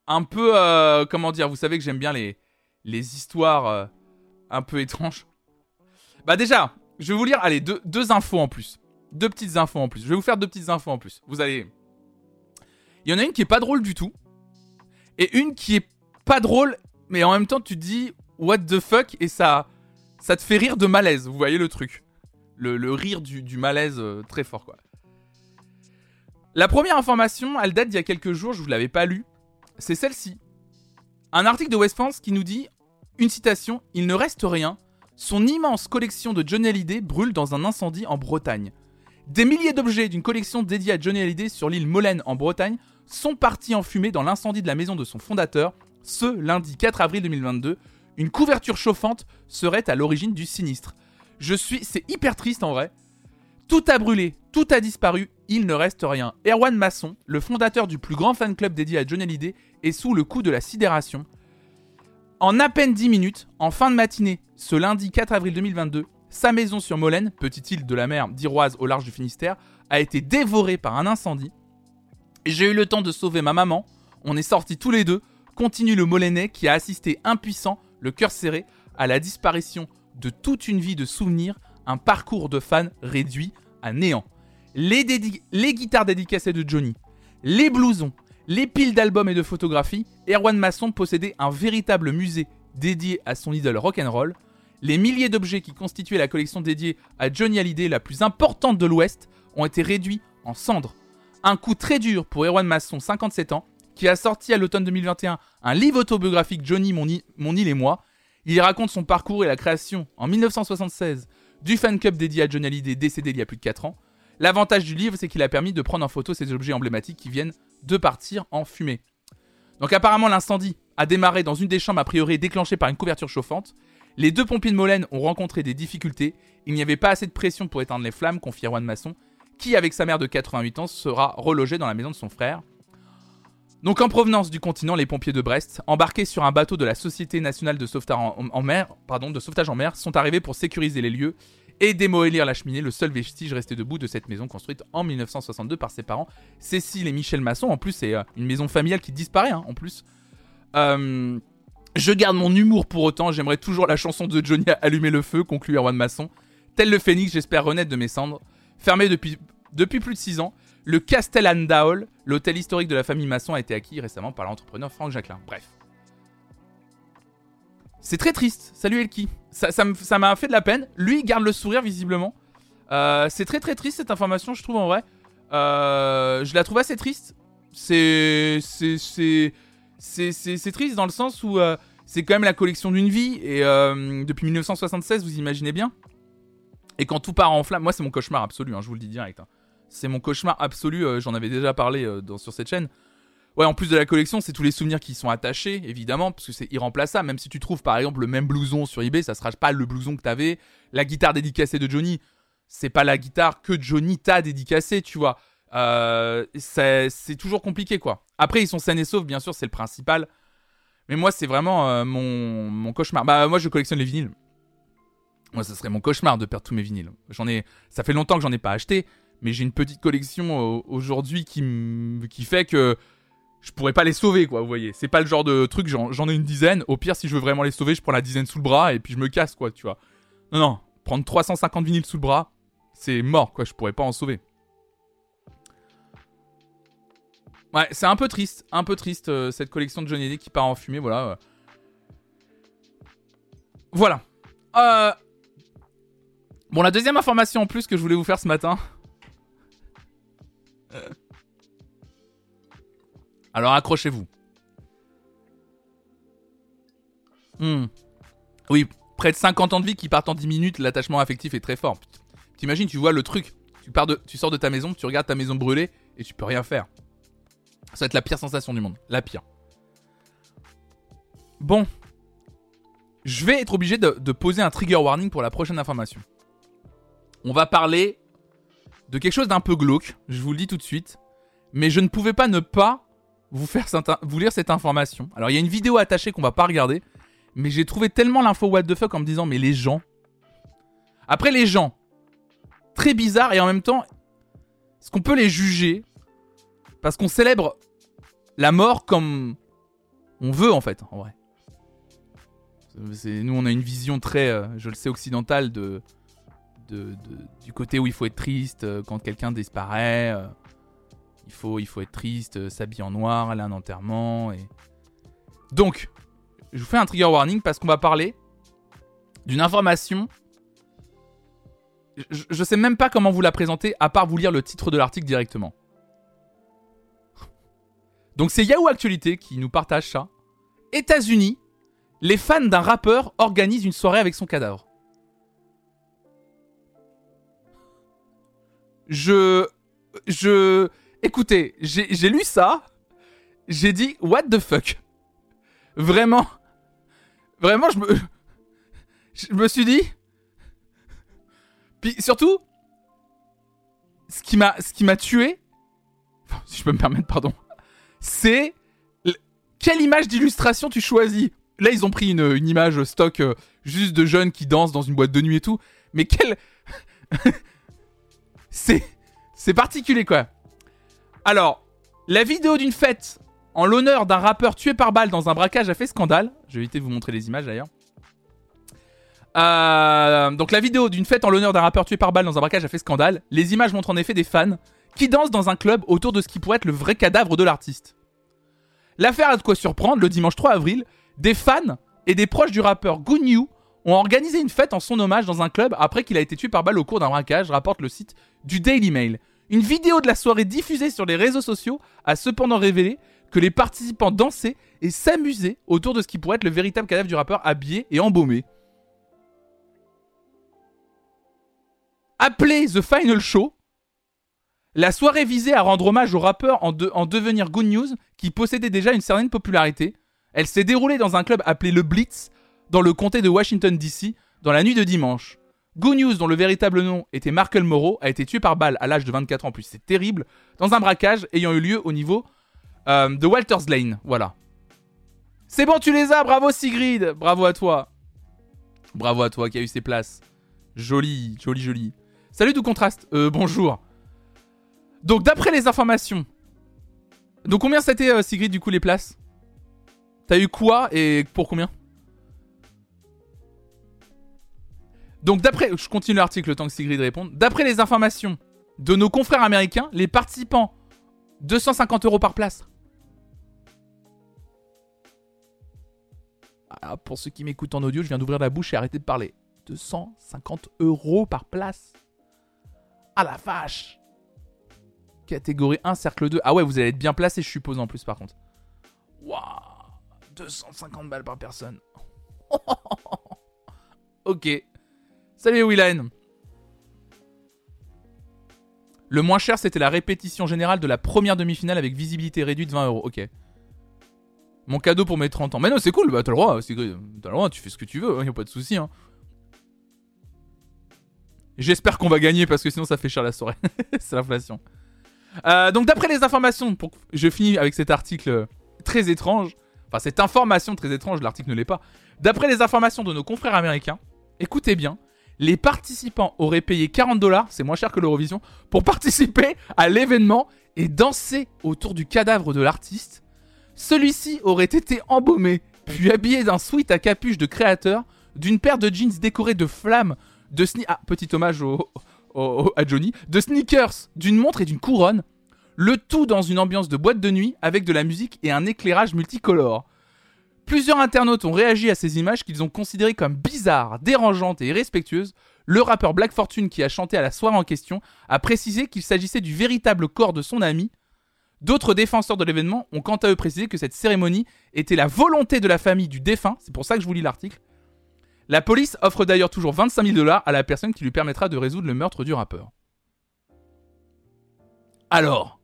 un peu, euh, comment dire, vous savez que j'aime bien les, histoires euh, un peu étranges. Bah déjà, je vais vous lire, allez, deux, deux infos en plus. Deux petites infos en plus. Je vais vous faire deux petites infos en plus. Vous allez... Il y en a une qui est pas drôle du tout. Et une qui est pas drôle, mais en même temps tu dis, what the fuck et ça ça te fait rire de malaise, vous voyez le truc. Le, rire du, malaise euh, très fort quoi. La première information, elle date d'il y a quelques jours, je vous l'avais pas lu. C'est celle-ci. Un article de West France qui nous dit une citation, il ne reste rien. Son immense collection de Johnny Hallyday brûle dans un incendie en Bretagne. Des milliers d'objets d'une collection dédiée à Johnny Hallyday sur l'île Molène en Bretagne sont partis en fumée dans l'incendie de la maison de son fondateur ce lundi 4 avril 2022 une couverture chauffante serait à l'origine du sinistre. Je suis. C'est hyper triste en vrai. Tout a brûlé, tout a disparu, il ne reste rien. Erwan Masson, le fondateur du plus grand fan club dédié à Johnny Hallyday, est sous le coup de la sidération. En à peine 10 minutes, en fin de matinée, ce lundi 4 avril 2022, sa maison sur Molène, petite île de la mer d'Iroise au large du Finistère, a été dévorée par un incendie. J'ai eu le temps de sauver ma maman. On est sortis tous les deux. Continue le Molenais qui a assisté impuissant le cœur serré, à la disparition de toute une vie de souvenirs, un parcours de fans réduit à néant. Les, guitares dédicacées de Johnny, les blousons, les piles d'albums et de photographies, Erwan Masson possédait un véritable musée dédié à son idole rock'n'roll. Les milliers d'objets qui constituaient la collection dédiée à Johnny Hallyday, la plus importante de l'Ouest, ont été réduits en cendres. Un coup très dur pour Erwan Masson, 57 ans, qui a sorti à l'automne 2021 un livre autobiographique Johnny, mon, île et moi. Il raconte son parcours et la création en 1976 du fan club dédié à Johnny Hallyday décédé il y a plus de 4 ans. L'avantage du livre, c'est qu'il a permis de prendre en photo ces objets emblématiques qui viennent de partir en fumée. Donc apparemment l'incendie a démarré dans une des chambres a priori déclenchée par une couverture chauffante. Les deux pompiers de Molène ont rencontré des difficultés. Il n'y avait pas assez de pression pour éteindre les flammes, confie Erwan Masson, qui avec sa mère de 88 ans sera relogé dans la maison de son frère. Donc en provenance du continent, les pompiers de Brest, embarqués sur un bateau de la Société nationale de sauvetage en, mer, de sauvetage en mer, sont arrivés pour sécuriser les lieux et démolir la cheminée, le seul vestige resté debout de cette maison construite en 1962 par ses parents, Cécile et Michel Masson. En plus, c'est euh, une maison familiale qui disparaît, hein, en plus. Euh, Je garde mon humour pour autant, j'aimerais toujours la chanson de Johnny Allumer le feu, conclut Erwan Masson. Tel le phénix, j'espère renaître de mes cendres. Fermé depuis, depuis plus de 6 ans, le Castel Andaol, l'hôtel historique de la famille Masson, a été acquis récemment par l'entrepreneur Franck Jacquelin. Bref. C'est très triste. Salut Elki. Ça, m'a fait de la peine. Lui, il garde le sourire visiblement. Euh, c'est très très triste cette information, je trouve en vrai. Euh, je la trouve assez triste. C'est. C'est. Triste dans le sens où euh, c'est quand même la collection d'une vie. Et depuis 1976, vous imaginez bien. Et quand tout part en flamme, moi c'est mon cauchemar absolu, hein, je vous le dis direct. Hein. C'est mon cauchemar absolu, j'en avais déjà parlé sur cette chaîne. Ouais, en plus de la collection, c'est tous les souvenirs qui sont attachés, évidemment, parce que c'est irremplaçable. Même si tu trouves par exemple le même blouson sur eBay, ça sera pas le blouson que t'avais. La guitare dédicacée de Johnny, c'est pas la guitare que Johnny t'a dédicacée, tu vois. Euh, c'est toujours compliqué, quoi. Après, ils sont sains et saufs, bien sûr, c'est le principal. Mais moi, c'est vraiment euh, mon, mon, cauchemar. Bah, moi, je collectionne les vinyles. Moi, ça serait mon cauchemar de perdre tous mes vinyles. J'en ai, ça fait longtemps que j'en ai pas acheté, mais j'ai une petite collection aujourd'hui qui, qui fait que je pourrais pas les sauver, quoi, vous voyez. C'est pas le genre de truc, j'en ai une dizaine. Au pire, si je veux vraiment les sauver, je prends la dizaine sous le bras et puis je me casse, quoi, tu vois. Non, non, prendre 350 vinyles sous le bras, c'est mort, quoi, je pourrais pas en sauver. Ouais, c'est un peu triste, un peu triste euh, cette collection de Johnny Depp qui part en fumée, voilà. Voilà. Euh... Bon, la deuxième information en plus que je voulais vous faire ce matin. Alors accrochez-vous. Hmm. Oui, près de 50 ans de vie qui partent en 10 minutes, l'attachement affectif est très fort. T'imagines, tu vois le truc, tu, sors de ta maison, tu regardes ta maison brûler et tu peux rien faire. Ça va être la pire sensation du monde. La pire. Bon. Je vais être obligé de, poser un trigger warning pour la prochaine information. On va parler de quelque chose d'un peu glauque, je vous le dis tout de suite. Mais je ne pouvais pas ne pas vous, faire vous lire cette information. Alors il y a une vidéo attachée qu'on va pas regarder. Mais j'ai trouvé tellement l'info what the fuck en me disant mais les gens... Après les gens, très bizarre et en même temps, est-ce qu'on peut les juger? Parce qu'on célèbre la mort comme on veut en fait, en vrai. Nous, on a une vision très, euh, je le sais, occidentale de, du côté où il faut être triste euh, quand quelqu'un disparaît. Euh, il, faut, être triste, s'habiller en noir, aller à un enterrement. Donc, je vous fais un trigger warning parce qu'on va parler d'une information je, sais même pas comment vous la présenter, à part vous lire le titre de l'article directement. Donc c'est Yahoo Actualité qui nous partage ça. États-Unis, les fans d'un rappeur organisent une soirée avec son cadavre. Je. Je. Écoutez, j'ai lu ça. J'ai dit, what the fuck? Vraiment. Vraiment, je me. Je me suis dit. Puis surtout, ce qui m'a, tué, si je peux me permettre, pardon, c'est quelle image d'illustration tu choisis? Là, ils ont pris une, image stock euh, juste de jeunes qui dansent dans une boîte de nuit et tout, mais quel, c'est, c'est particulier quoi. Alors, la vidéo d'une fête en l'honneur d'un rappeur tué par balle dans un braquage a fait scandale. Je vais éviter de vous montrer les images d'ailleurs. Euh, donc la vidéo d'une fête en l'honneur d'un rappeur tué par balle dans un braquage a fait scandale. Les images montrent en effet des fans qui dansent dans un club autour de ce qui pourrait être le vrai cadavre de l'artiste. L'affaire a de quoi surprendre, le dimanche 3 avril, des fans et des proches du rappeur Gunyu ont organisé une fête en son hommage dans un club après qu'il a été tué par balle au cours d'un braquage, rapporte le site du Daily Mail. Une vidéo de la soirée diffusée sur les réseaux sociaux a cependant révélé que les participants dansaient et s'amusaient autour de ce qui pourrait être le véritable cadavre du rappeur habillé et embaumé. Appelé The Final Show, la soirée visait à rendre hommage au rappeur en, devenir Good News, qui possédait déjà une certaine popularité. Elle s'est déroulée dans un club appelé le Blitz, dans le comté de Washington DC, dans la nuit de dimanche. Good News, dont le véritable nom était Markel Moreau, a été tué par balle à l'âge de 24 ans, en plus c'est terrible, dans un braquage ayant eu lieu au niveau euh, de Walters Lane. Voilà. C'est bon, tu les as, bravo Sigrid, bravo à toi. Bravo à toi qui a eu ses places. Joli, joli, joli. Salut tout contraste. Euh, bonjour. Donc d'après les informations. Donc combien c'était euh, Sigrid du coup les places? T'as eu quoi et pour combien? Donc d'après, je continue l'article le temps que Sigrid réponde. D'après les informations de nos confrères américains, les participants 250 euros par place. Ah, pour ceux qui m'écoutent en audio, je viens d'ouvrir la bouche et arrêter de parler. 250 euros par place. Ah la vache Catégorie 1, cercle 2. Ah ouais, vous allez être bien placé, je suppose, en plus, par contre. Waouh 250 balles par personne. ok. Salut Willan. Le moins cher, c'était la répétition générale de la première demi-finale avec visibilité réduite 20 euros. Ok. Mon cadeau pour mes 30 ans. Mais non, c'est cool, bah t'as le droit, t'as le droit, tu fais ce que tu veux, hein, y a pas de souci. Hein. J'espère qu'on va gagner parce que sinon ça fait cher la soirée. c'est l'inflation. Euh, donc d'après les informations, pour... je finis avec cet article très étrange. Enfin, cette information très étrange, l'article ne l'est pas. D'après les informations de nos confrères américains, écoutez bien, les participants auraient payé 40 dollars, c'est moins cher que l'Eurovision, pour participer à l'événement et danser autour du cadavre de l'artiste celui-ci aurait été embaumé, puis habillé d'un sweat à capuche de créateur, d'une paire de jeans décorés de flammes, de sni ah, petit hommage de sneakers, d'une montre et d'une couronne, le tout dans une ambiance de boîte de nuit avec de la musique et un éclairage multicolore. Plusieurs internautes ont réagi à ces images qu'ils ont considérées comme bizarres, dérangeantes et irrespectueuses. Le rappeur Black Fortune, qui a chanté à la soirée en question, a précisé qu'il s'agissait du véritable corps de son ami, D'autres défenseurs de l'événement ont quant à eux précisé que cette cérémonie était la volonté de la famille du défunt, c'est pour ça que je vous lis l'article. La police offre d'ailleurs toujours 25 000 dollars à la personne qui lui permettra de résoudre le meurtre du rappeur. Alors,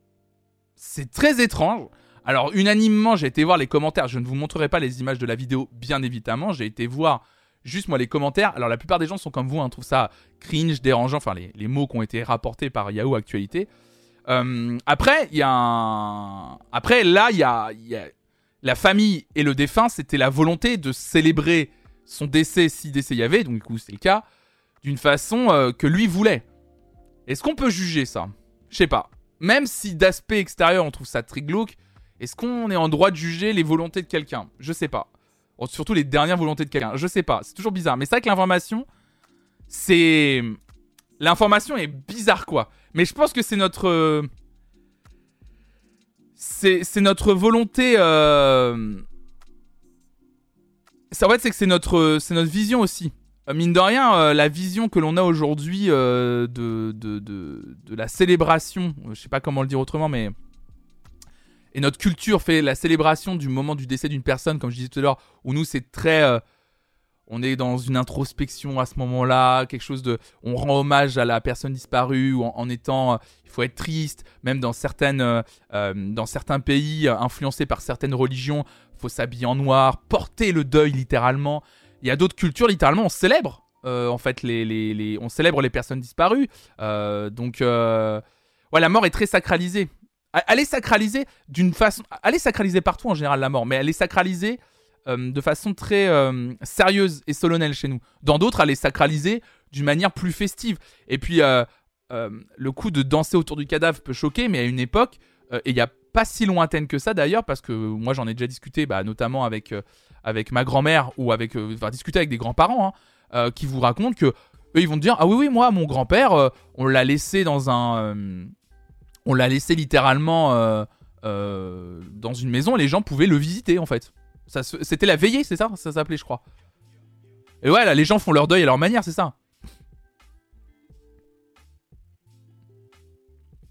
c'est très étrange. Alors, unanimement, j'ai été voir les commentaires. Je ne vous montrerai pas les images de la vidéo, bien évidemment. J'ai été voir juste moi les commentaires. Alors, la plupart des gens sont comme vous, hein, trouvent ça cringe, dérangeant. Enfin, les, les mots qui ont été rapportés par Yahoo Actualité. Euh, après, il y a un... Après, là, il y a, La famille et le défunt, c'était la volonté de célébrer son décès, si décès y avait, donc du coup, c'est le cas, d'une façon euh, que lui voulait. Est-ce qu'on peut juger ça? Je sais pas. Même si d'aspect extérieur, on trouve ça très glauque, est-ce qu'on est en droit de juger les volontés de quelqu'un? Je sais pas. surtout les dernières volontés de quelqu'un. Je sais pas. C'est toujours bizarre. Mais c'est vrai que l'information, c'est L'information est bizarre, quoi. Mais je pense que c'est notre. C'est notre volonté. Euh... En fait, c'est que c'est notre, notre vision aussi. Euh, mine de rien, euh, la vision que l'on a aujourd'hui de, de, la célébration, je sais pas comment le dire autrement, mais. Et notre culture fait la célébration du moment du décès d'une personne, comme je disais tout à l'heure, où nous, c'est très on est dans une introspection à ce moment-là, quelque chose de, on rend hommage à la personne disparue ou en, étant, euh, il faut être triste, même dans certaines, euh, euh, dans certains pays influencés par certaines religions, faut s'habiller en noir, porter le deuil littéralement. Il y a d'autres cultures littéralement on célèbre en fait les, les, on célèbre les personnes disparues. donc ouais, la mort est très sacralisée. Elle est sacralisée d'une façon, elle est sacralisée partout en général la mort, mais elle est sacralisée euh, de façon très euh, sérieuse et solennelle chez nous. Dans d'autres, elle est sacralisée d'une manière plus festive. Et puis, euh, le coup de danser autour du cadavre peut choquer, mais à une époque, et il n'y a pas si lointaine que ça d'ailleurs, parce que moi j'en ai déjà discuté, bah, notamment avec, avec ma grand-mère ou avec, enfin, discuter avec des grands-parents, hein, qui vous racontent que eux ils vont te dire, ah oui, oui, moi, mon grand-père, on l'a laissé dans un. On l'a laissé littéralement dans une maison les gens pouvaient le visiter en fait. C'était la veillée, c'est ça? Ça s'appelait, je crois. Et ouais, là, les gens font leur deuil à leur manière, c'est ça.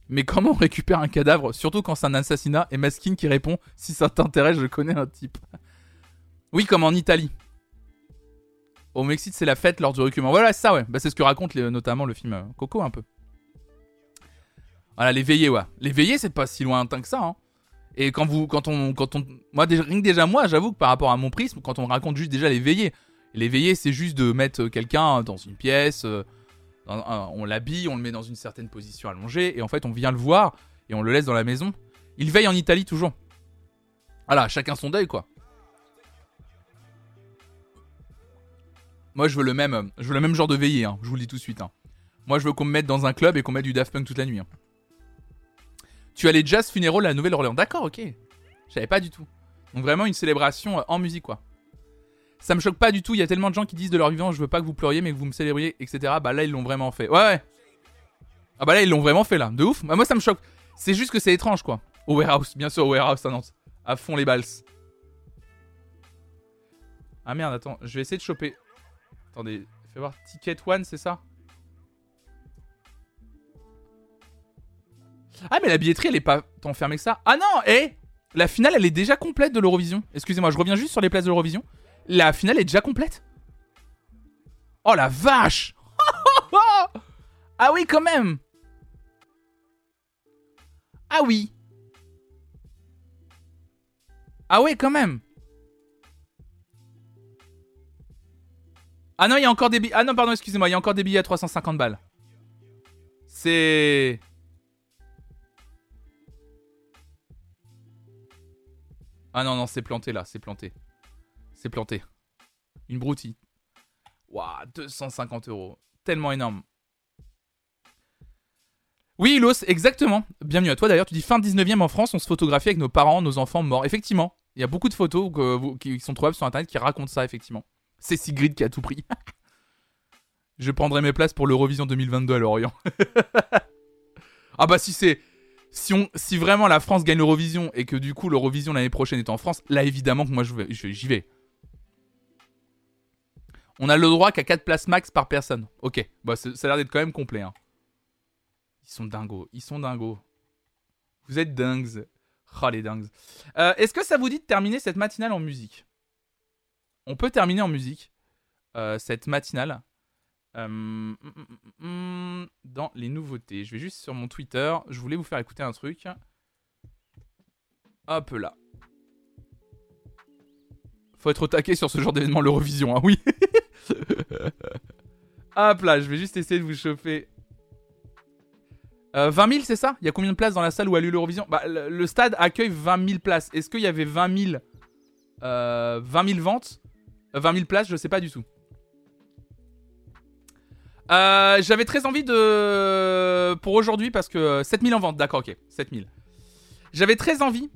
Mais comment on récupère un cadavre, surtout quand c'est un assassinat Et Maskin qui répond Si ça t'intéresse, je connais un type. Oui, comme en Italie. Au Mexique, c'est la fête lors du recueillement. Voilà, c'est ça, ouais. Bah, c'est ce que raconte notamment le film euh, Coco, un peu. Voilà, les veillées, ouais. Les veillées, c'est pas si lointain que ça, hein. Et quand vous, quand on, quand on, moi déjà, déjà moi, j'avoue que par rapport à mon prisme, quand on raconte juste déjà les veillées, les veillées, c'est juste de mettre quelqu'un dans une pièce, euh, on l'habille, on le met dans une certaine position allongée, et en fait on vient le voir et on le laisse dans la maison. Il veille en Italie toujours. Voilà, chacun son deuil quoi. Moi je veux le même, je veux le même genre de veillée, hein, je vous le dis tout de suite. Hein. Moi je veux qu'on me mette dans un club et qu'on mette du Daft Punk toute la nuit. Hein. Tu as les jazz funérailles à Nouvelle-Orléans. D'accord, ok. Je savais pas du tout. Donc vraiment une célébration euh, en musique, quoi. Ça me choque pas du tout, il y a tellement de gens qui disent de leur vivant, je veux pas que vous pleuriez, mais que vous me célébriez, etc. Bah là, ils l'ont vraiment fait. Ouais, ouais. Ah bah là, ils l'ont vraiment fait, là. De ouf. Bah moi, ça me choque. C'est juste que c'est étrange, quoi. Au warehouse, bien sûr, au warehouse à Nantes. À fond les balles. Ah merde, attends, je vais essayer de choper. Attendez, fais voir. Ticket One, c'est ça? Ah, mais la billetterie, elle est pas tant fermée que ça. Ah non, eh La finale, elle est déjà complète de l'Eurovision. Excusez-moi, je reviens juste sur les places de l'Eurovision. La finale est déjà complète. Oh la vache Ah oui, quand même Ah oui Ah oui, quand même Ah non, il y a encore des billets. Ah non, pardon, excusez-moi, il y a encore des billets à 350 balles. C'est. Ah non, non, c'est planté là, c'est planté. C'est planté. Une broutille. Waouh, 250 euros. Tellement énorme. Oui, Los, exactement. Bienvenue à toi d'ailleurs. Tu dis fin 19e en France, on se photographie avec nos parents, nos enfants morts. Effectivement, il y a beaucoup de photos qui sont trouvables sur internet qui racontent ça, effectivement. C'est Sigrid qui a tout pris. Je prendrai mes places pour l'Eurovision 2022 à Lorient. ah bah si c'est si on si vraiment la France gagne l'Eurovision et que du coup l'Eurovision l'année prochaine est en France, là évidemment que moi je vais j'y vais. On a le droit qu'à 4 places max par personne. OK. Bah ça a l'air d'être quand même complet hein. Ils sont dingos, ils sont dingos. Vous êtes dingues. Oh les dingues. Euh, est-ce que ça vous dit de terminer cette matinale en musique? On peut terminer en musique euh, cette matinale euh, mm, mm, mm, dans les nouveautés. Je vais juste sur mon Twitter. Je voulais vous faire écouter un truc. Hop là. Faut être au taquet sur ce genre d'événement, l'Eurovision, hein, oui. Hop là, je vais juste essayer de vous chauffer. 20 000, c'est ça? Il y a combien de places dans la salle où a lieu l'Eurovision? Bah, le, stade accueille 20 000 places. Est-ce qu'il y avait 20 000, 20 000 ventes? 20 000 places, je sais pas du tout. Euh, J'avais très envie de. Pour aujourd'hui, parce que 7000 en vente, d'accord, ok, 7000. J'avais très envie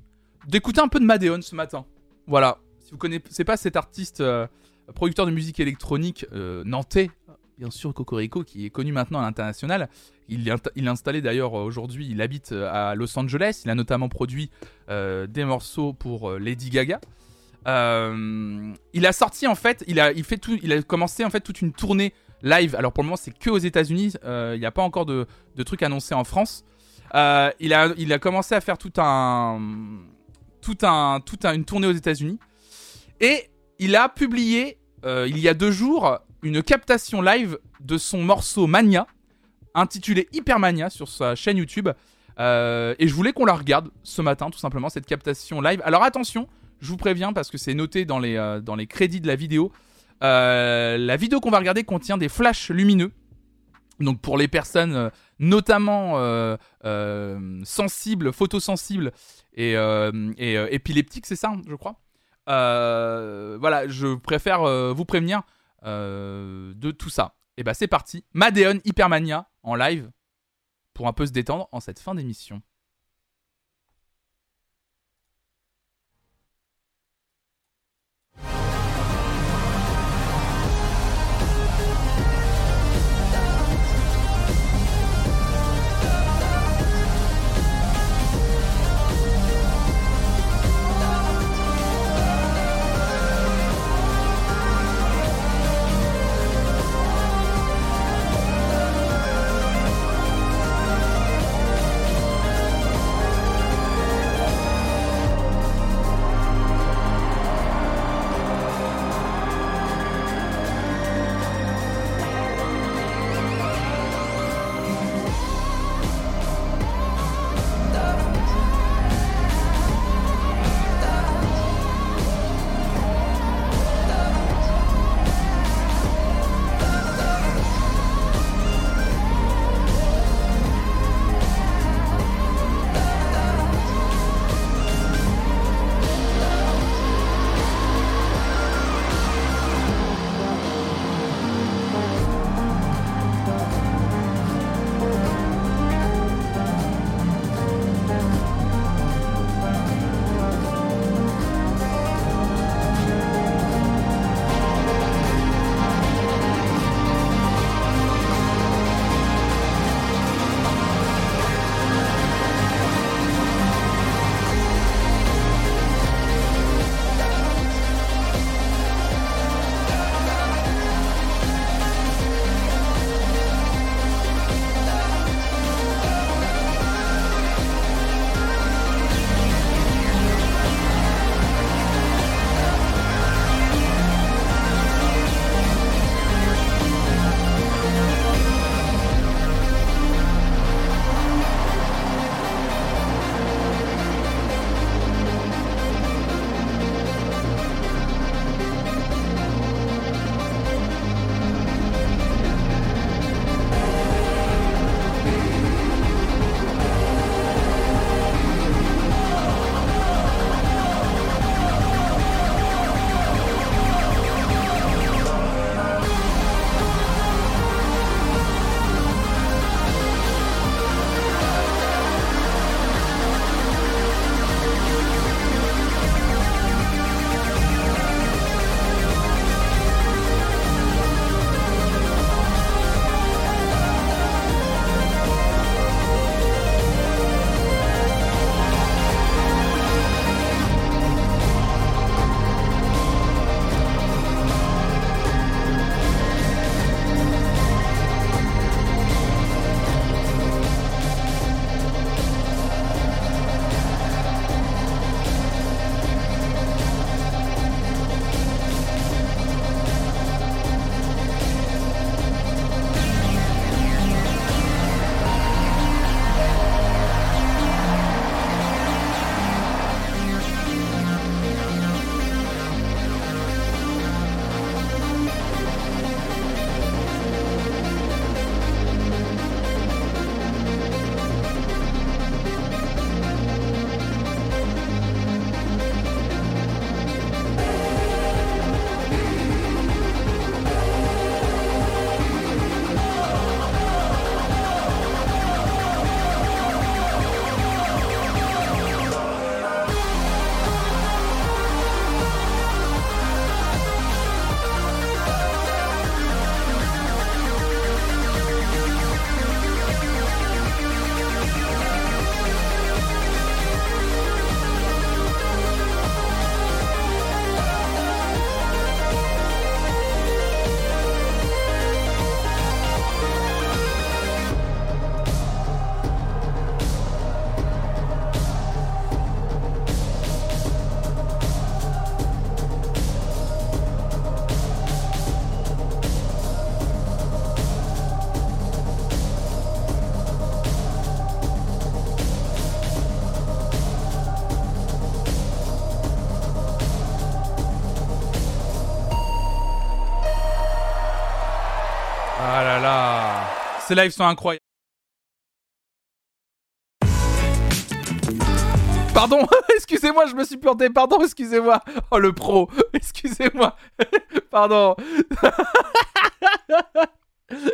d'écouter un peu de Madeon ce matin. Voilà. Si vous connaissez pas cet artiste, euh, producteur de musique électronique euh, nantais, bien sûr Cocorico, qui est connu maintenant à l'international. Il, il, est installé d'ailleurs aujourd'hui, il habite à Los Angeles. Il a notamment produit des morceaux pour Lady Gaga. Euh, il a sorti en fait, il a, il fait tout, il a commencé en fait toute une tournée live. Alors pour le moment, c'est que aux États-Unis. Euh, il n'y a pas encore de, de, trucs annoncés en France. Euh, il, a, commencé à faire tout un, une tournée aux États-Unis. Et il a publié il y a deux jours une captation live de son morceau Mania, intitulé Hypermania sur sa chaîne YouTube. et je voulais qu'on la regarde ce matin, tout simplement, cette captation live. Alors attention, je vous préviens parce que c'est noté euh, dans les crédits de la vidéo. Euh, la vidéo qu'on va regarder contient des flashs lumineux. Donc pour les personnes euh, notamment sensibles, photosensibles et, et épileptiques, c'est ça, je crois. voilà, je préfère vous prévenir de tout ça. Et bah c'est parti. Madeon Hypermania en live pour un peu se détendre en cette fin d'émission. Ces lives sont incroyables. Pardon, excusez-moi, je me suis planté. Pardon, excusez-moi. Oh le pro, excusez-moi. Pardon.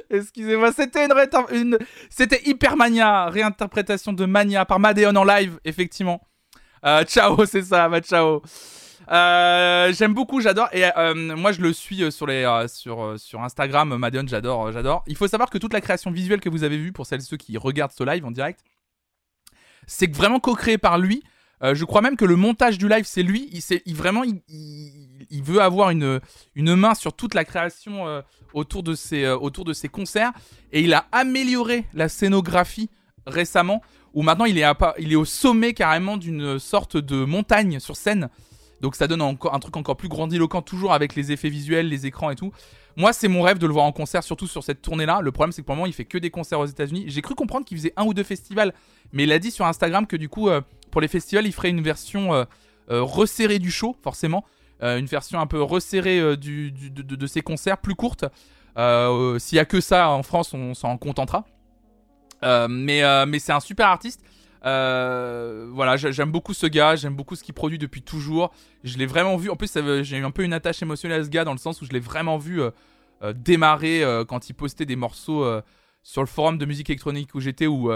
excusez-moi, c'était une, une... c'était Hypermania, réinterprétation de Mania par Madeon en live, effectivement. Euh, ciao, c'est ça, bah, ciao. Euh, j'aime beaucoup, j'adore. Et euh, moi, je le suis sur, les, sur, sur Instagram, Madeon, j'adore, j'adore. Il faut savoir que toute la création visuelle que vous avez vue, pour celles et ceux qui regardent ce live en direct, c'est vraiment co-créé par lui. Euh, je crois même que le montage du live, c'est lui. Il, il vraiment, il, veut avoir une, une main sur toute la création euh, autour, de ses, euh, autour de ses concerts. Et il a amélioré la scénographie récemment, où maintenant il est, il est au sommet carrément d'une sorte de montagne sur scène. Donc ça donne un truc encore plus grandiloquent, toujours avec les effets visuels, les écrans et tout. Moi, c'est mon rêve de le voir en concert, surtout sur cette tournée-là. Le problème, c'est que pour le moment, il fait que des concerts aux États-Unis. J'ai cru comprendre qu'il faisait un ou deux festivals, mais il a dit sur Instagram que du coup, pour les festivals, il ferait une version euh, euh, resserrée du show, forcément. Euh, une version un peu resserrée du, de, ses concerts, plus courte. S'il y a que ça en France, on s'en contentera. mais mais c'est un super artiste. Voilà, j'aime beaucoup ce gars, j'aime beaucoup ce qu'il produit depuis toujours. Je l'ai vraiment vu. En plus, j'ai eu un peu une attache émotionnelle à ce gars dans le sens où je l'ai vraiment vu démarrer quand il postait des morceaux sur le forum de musique électronique où j'étais, où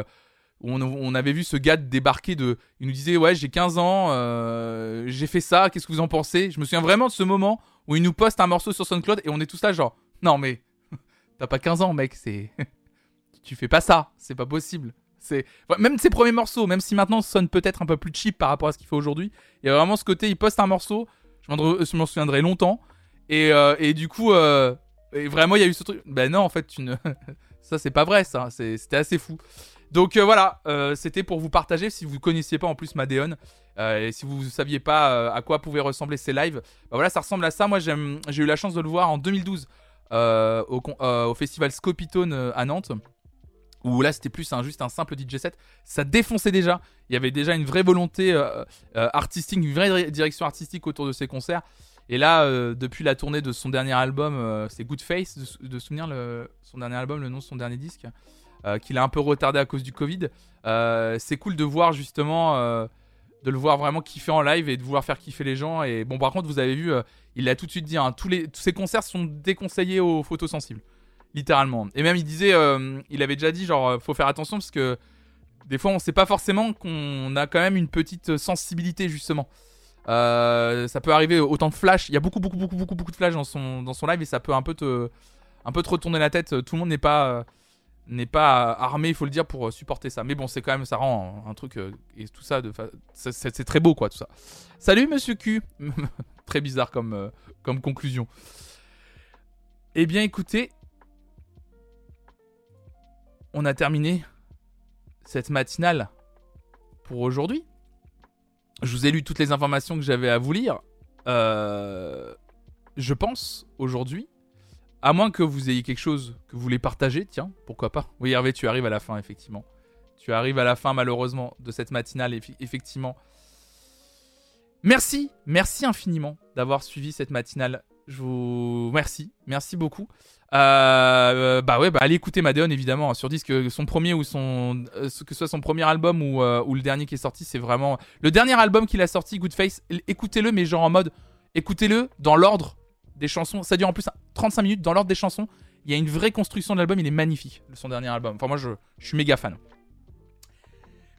on, avait vu ce gars débarquer de. Il nous disait Ouais, j'ai 15 ans, euh, j'ai fait ça, qu'est-ce que vous en pensez? Je me souviens vraiment de ce moment où il nous poste un morceau sur SoundCloud et on est tous là, genre Non, mais t'as pas 15 ans, mec, c'est. tu fais pas ça, c'est pas possible. Même ses premiers morceaux, même si maintenant ça sonne peut-être un peu plus cheap par rapport à ce qu'il fait aujourd'hui, il y a vraiment ce côté, il poste un morceau, je m'en souviendrai longtemps, et, euh, du coup, euh, vraiment il y a eu ce truc. Ben non, en fait, ça c'est pas vrai, ça, c'était assez fou. Donc euh, voilà, c'était pour vous partager si vous connaissiez pas en plus Madeon et si vous ne saviez pas à quoi pouvaient ressembler ces lives. Bah voilà, ça ressemble à ça. Moi, j'ai eu la chance de le voir en 2012 au, festival Scopitone à Nantes. Où là, c'était plus un, juste un simple DJ set. Ça défonçait déjà. Il y avait déjà une vraie volonté artistique, une vraie direction artistique autour de ces concerts. Et là, depuis la tournée de son dernier album, c'est Good Face, de, souvenir son dernier album, le nom de son dernier disque. Euh, qu'il a un peu retardé à cause du Covid. Euh, c'est cool de voir justement, euh, de le voir vraiment kiffer en live et de vouloir faire kiffer les gens. Et bon, par contre, vous avez vu, il l'a tout de suite dit, hein, tous, ses concerts sont déconseillés aux photos sensibles. Littéralement. Et même, il disait, il avait déjà dit, genre, faut faire attention parce que des fois, on sait pas forcément qu'on a quand même une petite sensibilité, justement. ça peut arriver autant de flash. Il y a beaucoup, beaucoup, beaucoup, beaucoup, beaucoup de flash dans son, dans son live et ça peut un peu te, un peu te retourner la tête. Tout le monde n'est pas, n'est pas armé, il faut le dire, pour euh, supporter ça. Mais bon, c'est quand même, ça rend un, truc euh, et tout ça, de c'est très beau quoi, tout ça. Salut Monsieur Q, très bizarre comme euh, comme conclusion. Eh bien, écoutez, on a terminé cette matinale pour aujourd'hui. Je vous ai lu toutes les informations que j'avais à vous lire. je pense aujourd'hui à moins que vous ayez quelque chose que vous voulez partager, tiens, pourquoi pas. Oui, Hervé, tu arrives à la fin, effectivement. Tu arrives à la fin, malheureusement, de cette matinale, effectivement. Merci, merci infiniment d'avoir suivi cette matinale. Je vous merci, merci beaucoup. Euh, bah ouais, bah allez écouter Madeon évidemment sur disque son premier ou son euh, que ce soit son premier album ou, euh, ou le dernier qui est sorti, c'est vraiment le dernier album qu'il a sorti, Good Face. Écoutez-le, mais genre en mode écoutez-le dans l'ordre des chansons. Ça dure en plus 35 minutes dans l'ordre des chansons. Il y a une vraie construction de l'album. Il est magnifique, son dernier album. Enfin, moi, je, suis méga fan.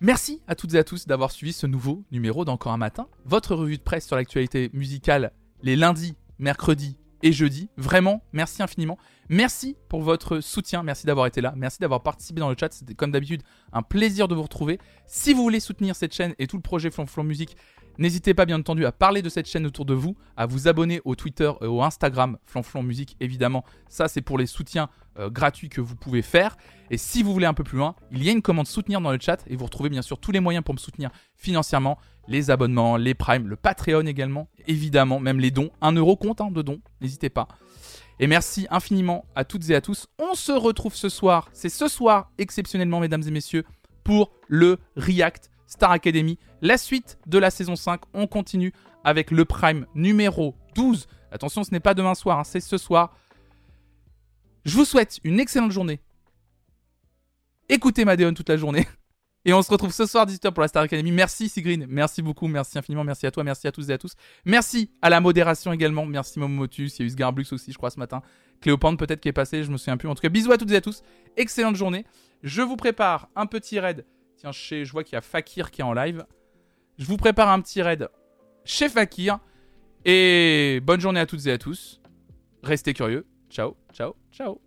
Merci à toutes et à tous d'avoir suivi ce nouveau numéro d'Encore un matin. Votre revue de presse sur l'actualité musicale les lundis, mercredis et jeudis. Vraiment, merci infiniment. Merci pour votre soutien. Merci d'avoir été là. Merci d'avoir participé dans le chat. C'était comme d'habitude un plaisir de vous retrouver. Si vous voulez soutenir cette chaîne et tout le projet Flonflon Musique, N'hésitez pas bien entendu à parler de cette chaîne autour de vous, à vous abonner au Twitter et au Instagram Flanflon Musique évidemment. Ça c'est pour les soutiens euh, gratuits que vous pouvez faire. Et si vous voulez un peu plus loin, il y a une commande soutenir dans le chat et vous retrouvez bien sûr tous les moyens pour me soutenir financièrement, les abonnements, les primes, le Patreon également, évidemment, même les dons. Un euro compte hein, de dons, n'hésitez pas. Et merci infiniment à toutes et à tous. On se retrouve ce soir, c'est ce soir exceptionnellement mesdames et messieurs, pour le React Star Academy. La suite de la saison 5, on continue avec le Prime numéro 12. Attention, ce n'est pas demain soir, hein, c'est ce soir. Je vous souhaite une excellente journée, Écoutez Madeon toute la journée. Et on se retrouve ce soir 18h pour la Star Academy. Merci Sigrine, merci beaucoup, merci infiniment, merci à toi, merci à tous et à tous. Merci à la modération également, merci Momotus, il y a eu Sgarblux aussi je crois ce matin. Cléopante peut-être qui est passé, je me souviens plus. En tout cas, bisous à toutes et à tous, excellente journée. Je vous prépare un petit raid. Tiens, chez, je vois qu'il y a Fakir qui est en live. Je vous prépare un petit raid chez Fakir. Et bonne journée à toutes et à tous. Restez curieux. Ciao, ciao, ciao.